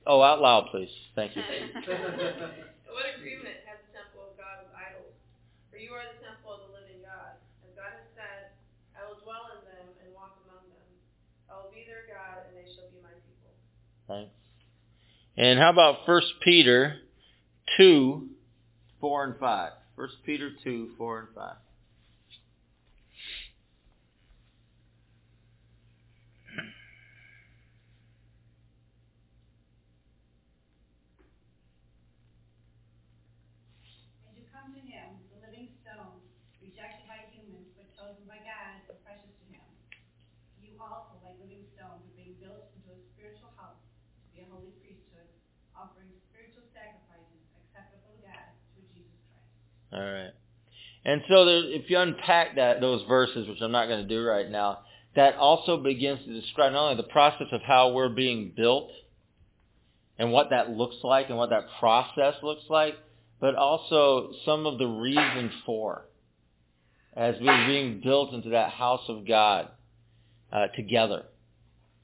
Oh, out loud, please. Thank you. what agreement has the temple of God with idols? For you are the temple of the living God. As God has said, I will dwell in them and walk among them. I will be their God, and they shall be my people. And how about 1 Peter 2, 4 and 5? 1 Peter 2, 4 and 5. As you come to him, the living stone, rejected by humans, but chosen by God and precious to him. You also, like living stones, are being built into a spiritual house to be a holy priesthood, offering spiritual sacrifices acceptable to God through Jesus Christ. All right. And so there, if you unpack that those verses, which I'm not going to do right now, that also begins to describe not only the process of how we're being built and what that looks like and what that process looks like, but also some of the reason for as we're being built into that house of God uh, together.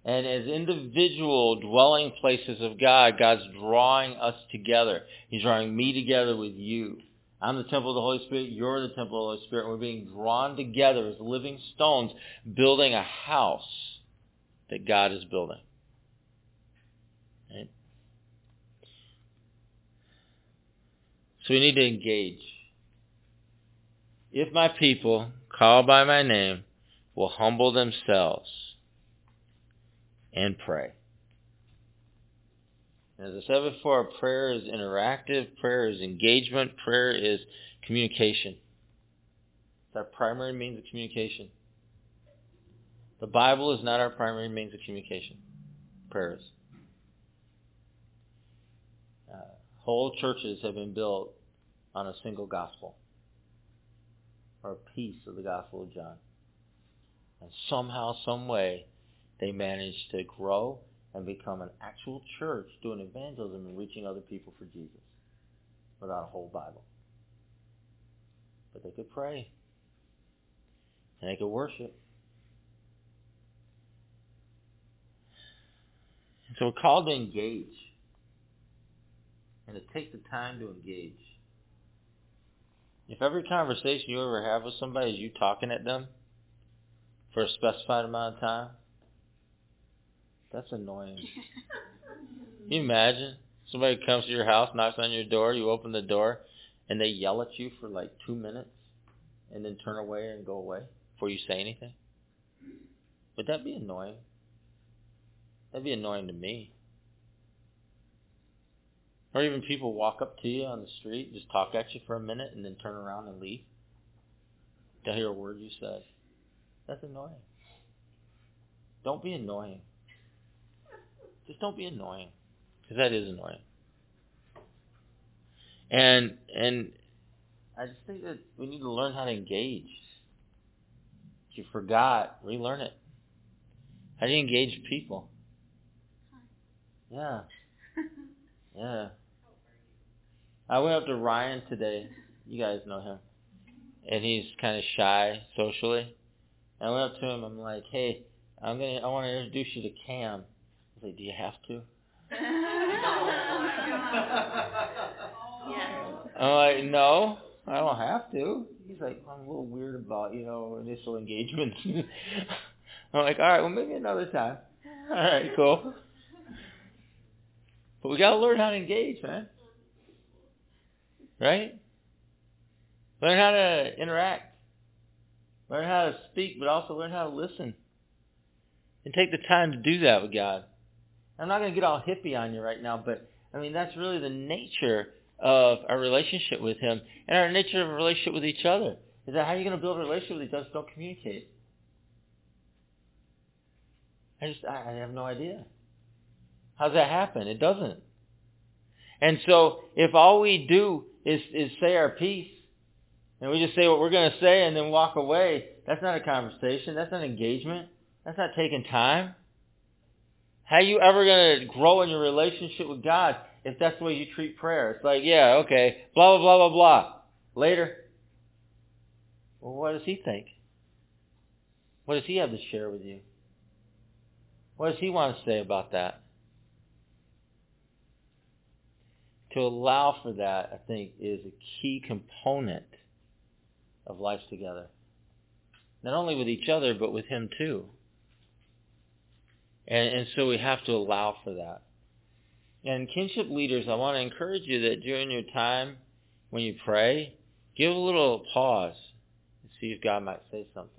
And as individual dwelling places of God, God's drawing us together. He's drawing me together with you. I'm the temple of the Holy Spirit. You're the temple of the Holy Spirit. We're being drawn together as living stones, building a house that God is building. Right? So we need to engage. If my people, called by my name, will humble themselves and pray. As I said before, prayer is interactive, prayer is engagement, prayer is communication. It's our primary means of communication. The Bible is not our primary means of communication. Prayer is. Uh, whole churches have been built on a single gospel or a piece of the Gospel of John. And somehow, some way, they managed to grow and become an actual church doing evangelism and reaching other people for Jesus without a whole Bible. But they could pray. And they could worship. So we're called to engage. And to take the time to engage. If every conversation you ever have with somebody is you talking at them for a specified amount of time, that's annoying. Can you imagine? Somebody comes to your house, knocks on your door, you open the door, and they yell at you for like two minutes and then turn away and go away before you say anything? Would that be annoying? That'd be annoying to me. Or even people walk up to you on the street, just talk at you for a minute, and then turn around and leave. Don't hear a word you said. That's annoying. Don't be annoying. Just don't be annoying, because that is annoying. And and I just think that we need to learn how to engage. If you forgot, relearn it. How do you engage people? Yeah. Yeah. I went up to Ryan today. You guys know him. And he's kind of shy socially. And I went up to him. I'm like, "Hey, I'm gonna. I want to introduce you to Cam." He's like, "Do you have to?" I'm like, "No, I don't have to." He's like, "I'm a little weird about you know initial engagements." I'm like, "All right, well maybe another time." All right, cool. But we got to learn how to engage, man. Right? Learn how to interact. Learn how to speak, but also learn how to listen. And take the time to do that with God. I'm not going to get all hippie on you right now, but I mean, that's really the nature of our relationship with Him and our nature of a relationship with each other. Is that how you're going to build a relationship with each other? Don't communicate. I just, I have no idea. How's that happen? It doesn't. And so if all we do is, is say our piece, and we just say what we're going to say and then walk away, that's not a conversation. That's not engagement. That's not taking time. How you ever going to grow in your relationship with God if that's the way you treat prayer? It's like, yeah, okay, blah, blah, blah, blah, blah. Later. Well, what does he think? What does he have to share with you? What does he want to say about that? To allow for that, I think, is a key component of life together. Not only with each other, but with him too. And, and so we have to allow for that. And kinship leaders, I want to encourage you that during your time when you pray, give a little pause and see if God might say something.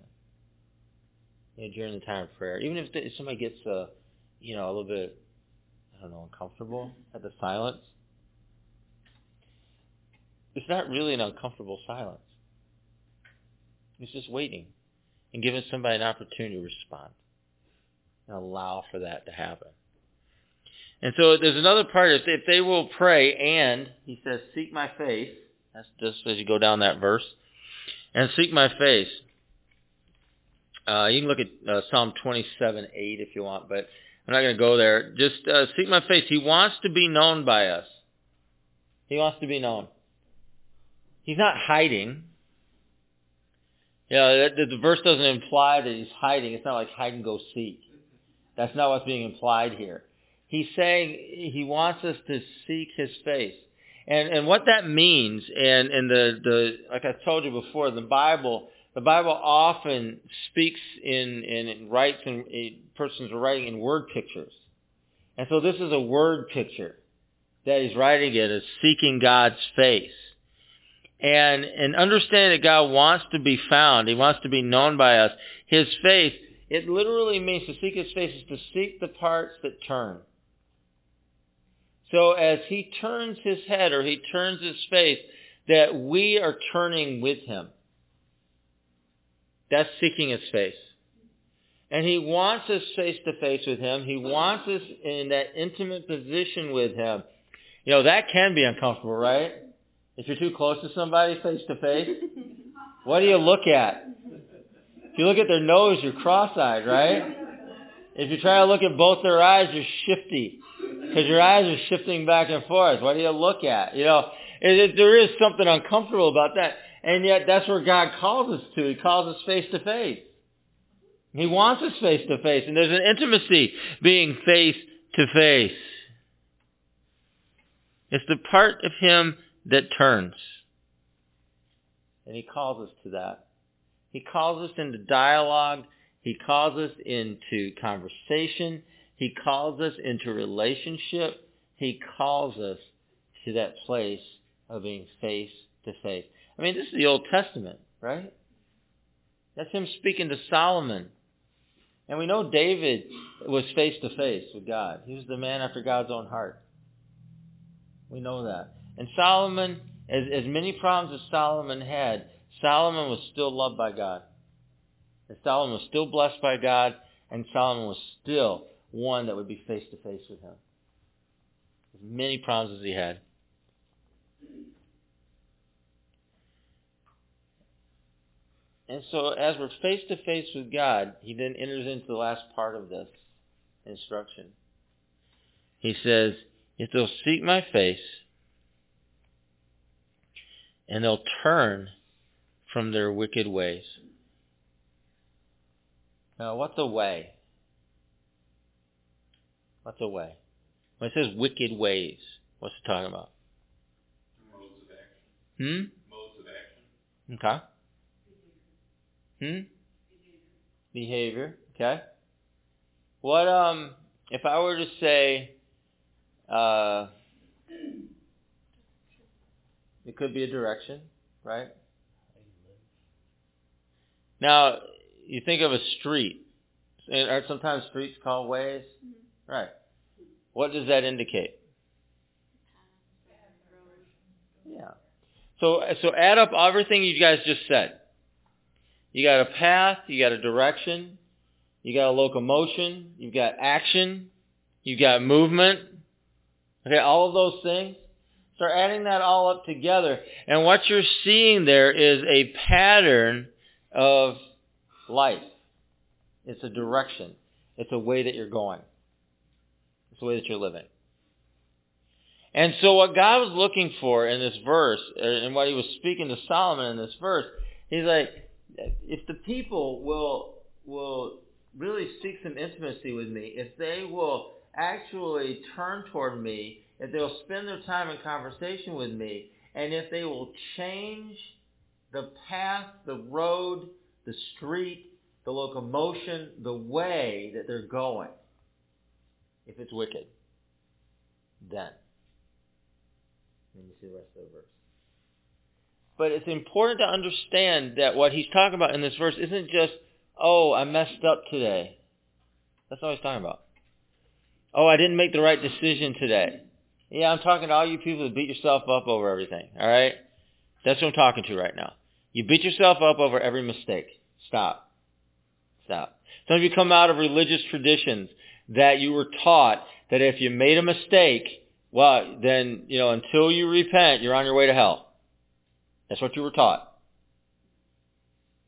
You know, during the time of prayer, even if, if somebody gets a, uh, you know, a little bit, I don't know, uncomfortable at the silence, it's not really an uncomfortable silence. It's just waiting and giving somebody an opportunity to respond and allow for that to happen. And so there's another part. If they, if they will pray and, he says, seek my face. That's just as you go down that verse. And seek my face. Uh, you can look at uh, Psalm 27, 8 if you want, but I'm not going to go there. Just uh, seek my face. He wants to be known by us. He wants to be known. He's not hiding. You know, the, the verse doesn't imply that he's hiding. It's not like hide and go seek. That's not what's being implied here. He's saying he wants us to seek his face. And and what that means, and, and the, the like I told you before, the Bible the Bible often speaks in and writes in persons are writing in word pictures. And so this is a word picture that he's writing it as seeking God's face and and understanding that God wants to be found, He wants to be known by us. His face, it literally means to seek His face is to seek the parts that turn. So as He turns His head or He turns His face, that we are turning with Him. That's seeking His face. And He wants us face to face with Him. He wants us in that intimate position with Him. You know, that can be uncomfortable, right? If you're too close to somebody face to face, what do you look at? If you look at their nose, you're cross-eyed, right? If you try to look at both their eyes, you're shifty because your eyes are shifting back and forth. What do you look at? You know, it, it, there is something uncomfortable about that, and yet that's where God calls us to. He calls us face to face. He wants us face to face, and there's an intimacy being face to face. It's the part of Him that turns. And he calls us to that. He calls us into dialogue. He calls us into conversation. He calls us into relationship. He calls us to that place of being face to face. I mean, this is the Old Testament, right? That's him speaking to Solomon. And we know David was face to face with God. He was the man after God's own heart. We know that. And Solomon, as, as many problems as Solomon had, Solomon was still loved by God. And Solomon was still blessed by God, and Solomon was still one that would be face to face with him. As many problems as he had. And so as we're face to face with God, he then enters into the last part of this instruction. He says, if they'll seek my face and they'll turn from their wicked ways. Now, what's a way? What's a way? When it says wicked ways, what's it talking about? Modes of action. Hmm? Modes of action. Okay. Hmm? Behavior. Okay. What um if I were to say uh it could be a direction, right? Now, you think of a street. And Are sometimes streets called ways? Mm-hmm. Right. What does that indicate? Yeah. So so add up everything you guys just said. You got a path, you got a direction, you got a locomotion, you've got action, you've got movement. Okay, all of those things. Start adding that all up together. And what you're seeing there is a pattern of life. It's a direction. It's a way that you're going. It's the way that you're living. And so what God was looking for in this verse, and what he was speaking to Solomon in this verse, he's like, if the people will will really seek some intimacy with me, if they will actually turn toward me, if they'll spend their time in conversation with me, and if they will change the path, the road, the street, the locomotion, the way that they're going, if it's wicked, then. Let me see the rest of the verse. But it's important to understand that what he's talking about in this verse isn't just, oh, I messed up today. That's not what he's talking about. Oh, I didn't make the right decision today. Yeah, I'm talking to all you people that beat yourself up over everything. All right? That's what I'm talking to right now. You beat yourself up over every mistake. Stop. Stop. Some of you come out of religious traditions that you were taught that if you made a mistake, well, then, you know, until you repent, you're on your way to hell. That's what you were taught.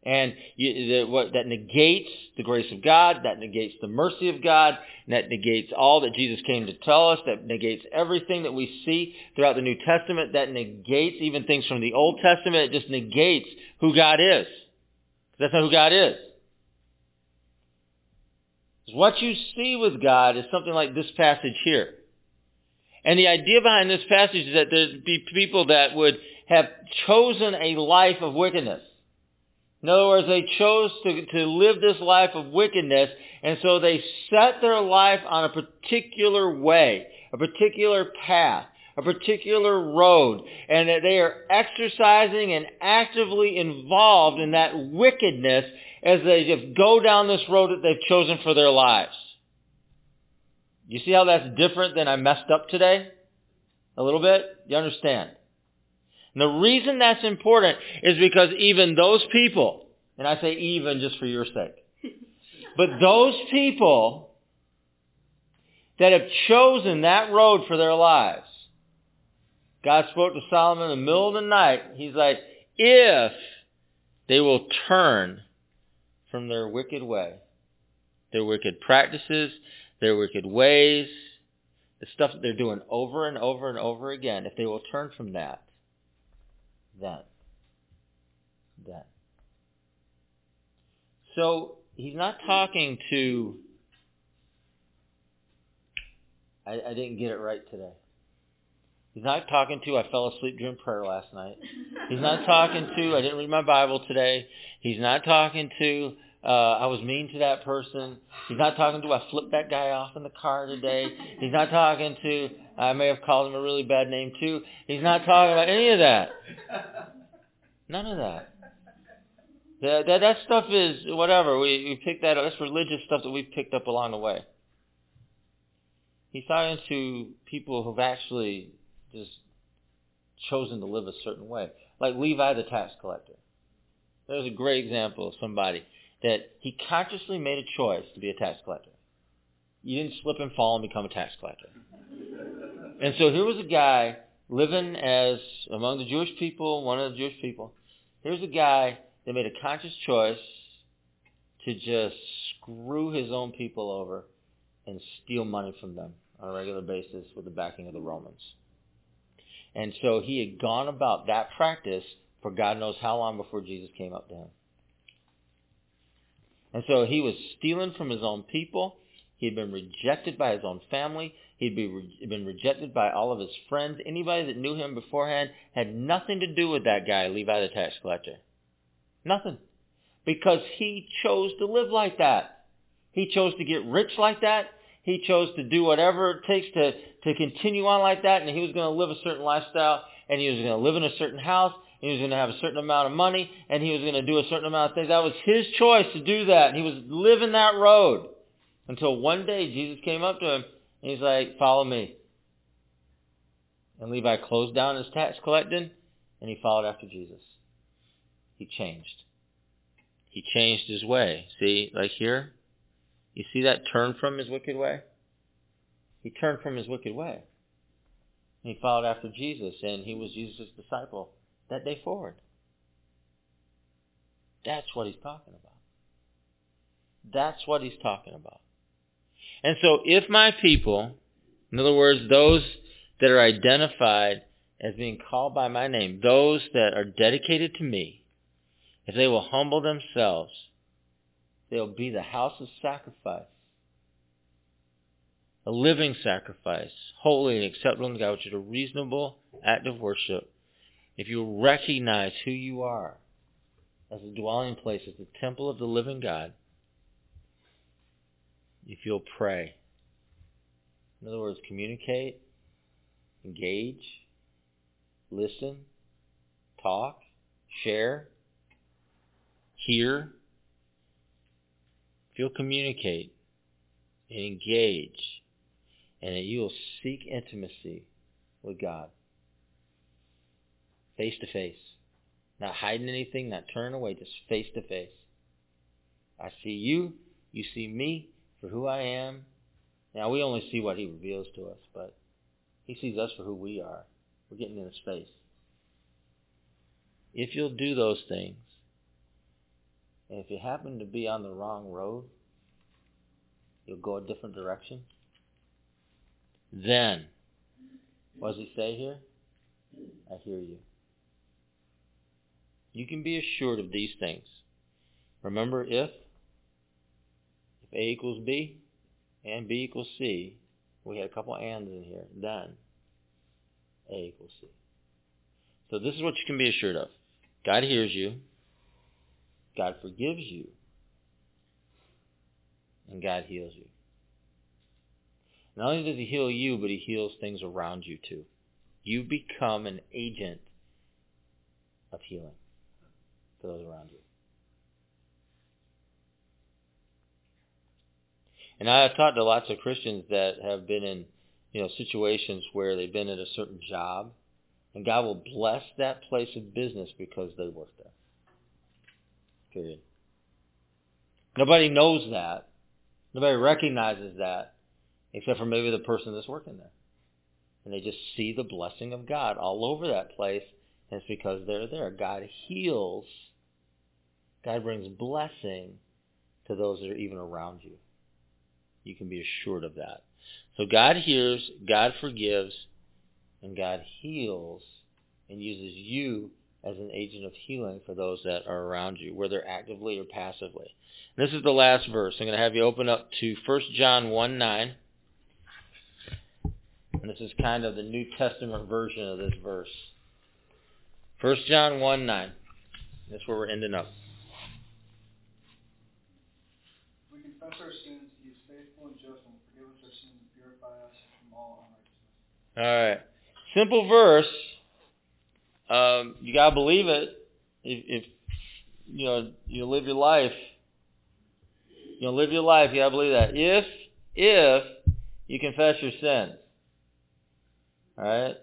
And you, the, what, that negates the grace of God, that negates the mercy of God, that negates all that Jesus came to tell us, that negates everything that we see throughout the New Testament, that negates even things from the Old Testament, it just negates who God is. That's not who God is. What you see with God is something like this passage here. And the idea behind this passage is that there'd be people that would have chosen a life of wickedness. In other words, they chose to, to live this life of wickedness, and so they set their life on a particular way, a particular path, a particular road, and that they are exercising and actively involved in that wickedness as they just go down this road that they've chosen for their lives. You see how that's different than I messed up today? A little bit? You understand? And the reason that's important is because even those people, and I say even just for your sake, but those people that have chosen that road for their lives, God spoke to Solomon in the middle of the night. He's like, if they will turn from their wicked way, their wicked practices, their wicked ways, the stuff that they're doing over and over and over again, if they will turn from that, then, then. So he's not talking to, I, I didn't get it right today. He's not talking to, I fell asleep during prayer last night. He's not talking to, I didn't read my Bible today. He's not talking to, uh, I was mean to that person. He's not talking to, I flipped that guy off in the car today. He's not talking to, I may have called him a really bad name too. He's not talking about any of that. None of that. That, that, that stuff is whatever. We, we picked that up. That's religious stuff that we've picked up along the way. He's talking to people who've actually just chosen to live a certain way. Like Levi the tax collector. There's a great example of somebody that he consciously made a choice to be a tax collector. You didn't slip and fall and become a tax collector. And so here was a guy living as among the Jewish people, one of the Jewish people. Here's a guy that made a conscious choice to just screw his own people over and steal money from them on a regular basis with the backing of the Romans. And so he had gone about that practice for God knows how long before Jesus came up to him. And so he was stealing from his own people. He had been rejected by his own family. He'd been rejected by all of his friends. Anybody that knew him beforehand had nothing to do with that guy, Levi the tax collector. Nothing. Because he chose to live like that. He chose to get rich like that. He chose to do whatever it takes to, to continue on like that. And he was going to live a certain lifestyle. And he was going to live in a certain house. He was going to have a certain amount of money. And he was going to do a certain amount of things. That was his choice to do that. And he was living that road. Until one day Jesus came up to him. And he's like, follow me. And Levi closed down his tax collecting. And he followed after Jesus. He changed. He changed his way. See, like here, you see that turn from his wicked way? He turned from his wicked way. He followed after Jesus, and he was Jesus' disciple that day forward. That's what he's talking about. That's what he's talking about. And so if my people, in other words, those that are identified as being called by my name, those that are dedicated to me, if they will humble themselves, they'll be the house of sacrifice, a living sacrifice, holy and acceptable to God, which is a reasonable act of worship. If you recognize who you are as a dwelling place, as the temple of the living God, if you'll pray. In other words, communicate, engage, listen, talk, share, hear, if you'll communicate and engage, and you will seek intimacy with God, face to face, not hiding anything, not turning away, just face to face. I see you, you see me for who I am. Now we only see what He reveals to us, but He sees us for who we are. We're getting in His face. If you'll do those things, and if you happen to be on the wrong road, you'll go a different direction. Then, what does he say here? I hear you. You can be assured of these things. Remember if, if A equals B and B equals C, we had a couple ands in here, then A equals C. So this is what you can be assured of. God hears you. God forgives you. And God heals you. Not only does he heal you, but he heals things around you too. You become an agent of healing for those around you. And I have talked to lots of Christians that have been in, you know, situations where they've been at a certain job, and God will bless that place of business because they work there. Period. Nobody knows that. Nobody recognizes that except for maybe the person that's working there. And they just see the blessing of God all over that place, and it's because they're there. God heals. God brings blessing to those that are even around you. You can be assured of that. So God hears, God forgives, and God heals and uses you as an agent of healing for those that are around you, whether actively or passively. And this is the last verse. I'm going to have you open up to 1 John 1 9. And this is kind of the New Testament version of this verse. 1 John 1 9. That's where we're ending up. We confess All right. Simple verse. Um, you gotta believe it. If, if you know you live your life, you know live your life. You gotta believe that. If if you confess your sins, all right.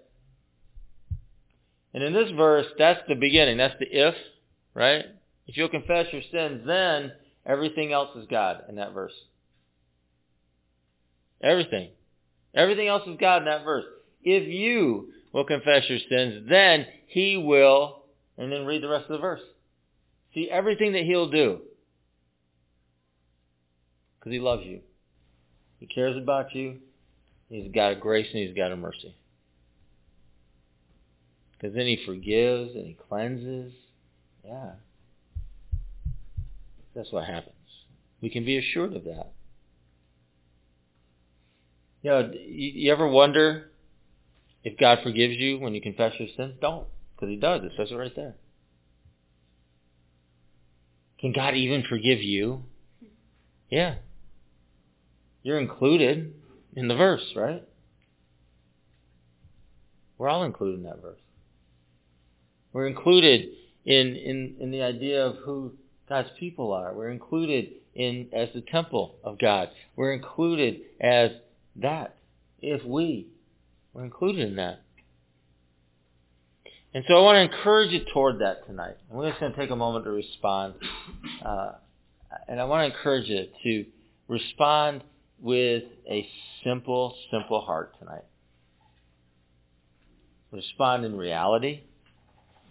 And in this verse, that's the beginning. That's the if, right? If you'll confess your sins, then everything else is God in that verse. Everything. Everything else is God in that verse. If you will confess your sins, then he will, and then read the rest of the verse. See everything that he'll do. Because he loves you. He cares about you. He's got a grace and he's got a mercy. Because then he forgives and he cleanses. Yeah. That's what happens. We can be assured of that. You know, you, ever wonder if God forgives you when you confess your sins? Don't. Because he does. It says it right there. Can God even forgive you? Yeah. You're included in the verse, right? We're all included in that verse. We're included in, in, in the idea of who God's people are. We're included in as the temple of God. We're included as that. If we, we're included in that. And so I want to encourage you toward that tonight. And we're just going to take a moment to respond. Uh, and I want to encourage you to respond with a simple, simple heart tonight. Respond in reality.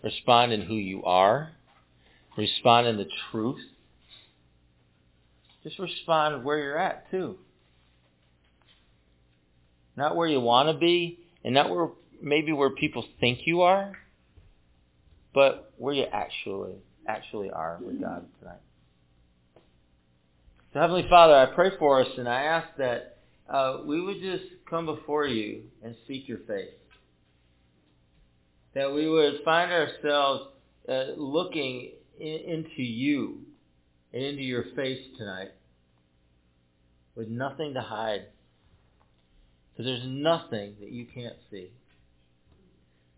Respond in who you are. Respond in the truth. Just respond where you're at, too. Not where you want to be, and not where maybe where people think you are, but where you actually actually are with God tonight. So Heavenly Father, I pray for us, and I ask that uh, we would just come before you and seek your face. That we would find ourselves uh, looking in, into you and into your face tonight with nothing to hide. Because there's nothing that you can't see.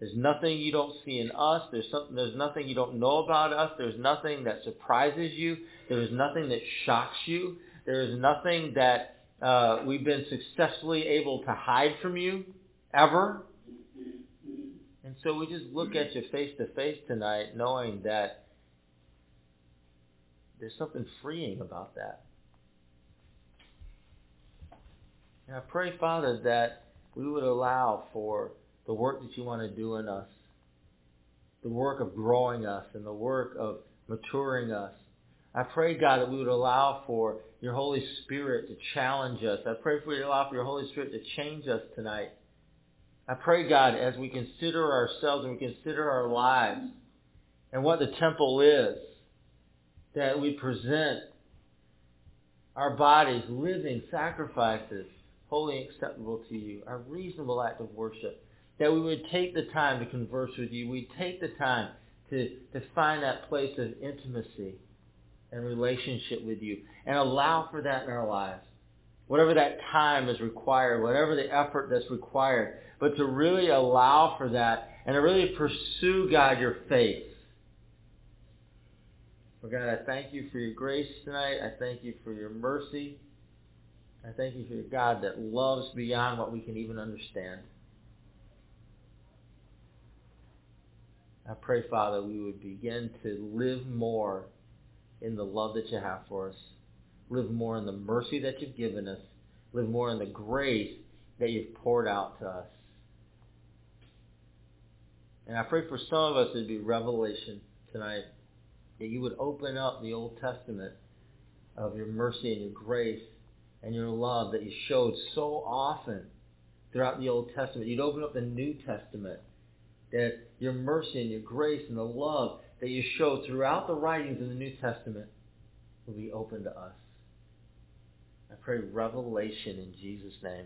There's nothing you don't see in us. There's something. There's nothing you don't know about us. There's nothing that surprises you. There's nothing that shocks you. There is nothing that uh, we've been successfully able to hide from you ever. And so we just look at you face to face tonight, knowing that there's something freeing about that. And I pray, Father, that we would allow for the work that you want to do in us, the work of growing us and the work of maturing us. I pray, God, that we would allow for your Holy Spirit to challenge us. I pray for you to allow for your Holy Spirit to change us tonight. I pray, God, as we consider ourselves and we consider our lives and what the temple is, that we present our bodies living sacrifices, holy and acceptable to you, our reasonable act of worship. That we would take the time to converse with you. We'd take the time to, to find that place of intimacy and relationship with you and allow for that in our lives. Whatever that time is required, whatever the effort that's required, but to really allow for that and to really pursue, God, your faith. Well, God, I thank you for your grace tonight. I thank you for your mercy. I thank you for your God that loves beyond what we can even understand. I pray, Father, we would begin to live more in the love that you have for us. Live more in the mercy that you've given us. Live more in the grace that you've poured out to us. And I pray for some of us it'd be revelation tonight that you would open up the Old Testament of your mercy and your grace and your love that you showed so often throughout the Old Testament. You'd open up the New Testament that your mercy and your grace and the love that you show throughout the writings in the New Testament will be open to us. I pray revelation in Jesus' name.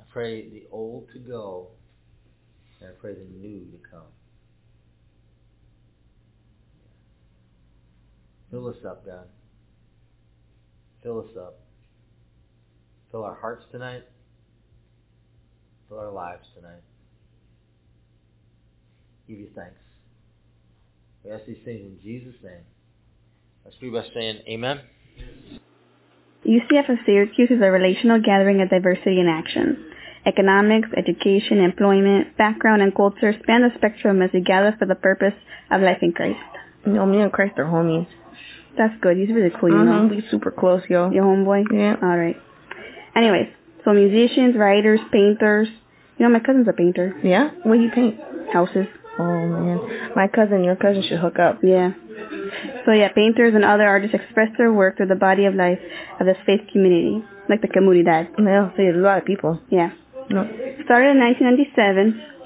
I pray the old to go, and I pray the new to come. Fill us up, God. Fill us up. Fill our hearts tonight. Fill our lives tonight. Give you thanks. We ask these things in Jesus' name. Let's be by saying amen. UCF of Syracuse is a relational gathering of diversity in action. Economics, education, employment, background, and culture span the spectrum as we gather for the purpose of life in Christ. You know, me and Christ are homies. That's good. He's really cool, you know. Mm-hmm. We super close, yo. Your homeboy? Yeah. All right. Anyways, so musicians, writers, painters. You know, my cousin's a painter. Yeah? What do you paint? Houses. Oh, man. My cousin, your cousin should hook up. Yeah. So yeah, painters and other artists express their work through the body of life of the faith community, like the comunidad. Yeah, so there's a lot of people. Yeah. No. Started in 1997.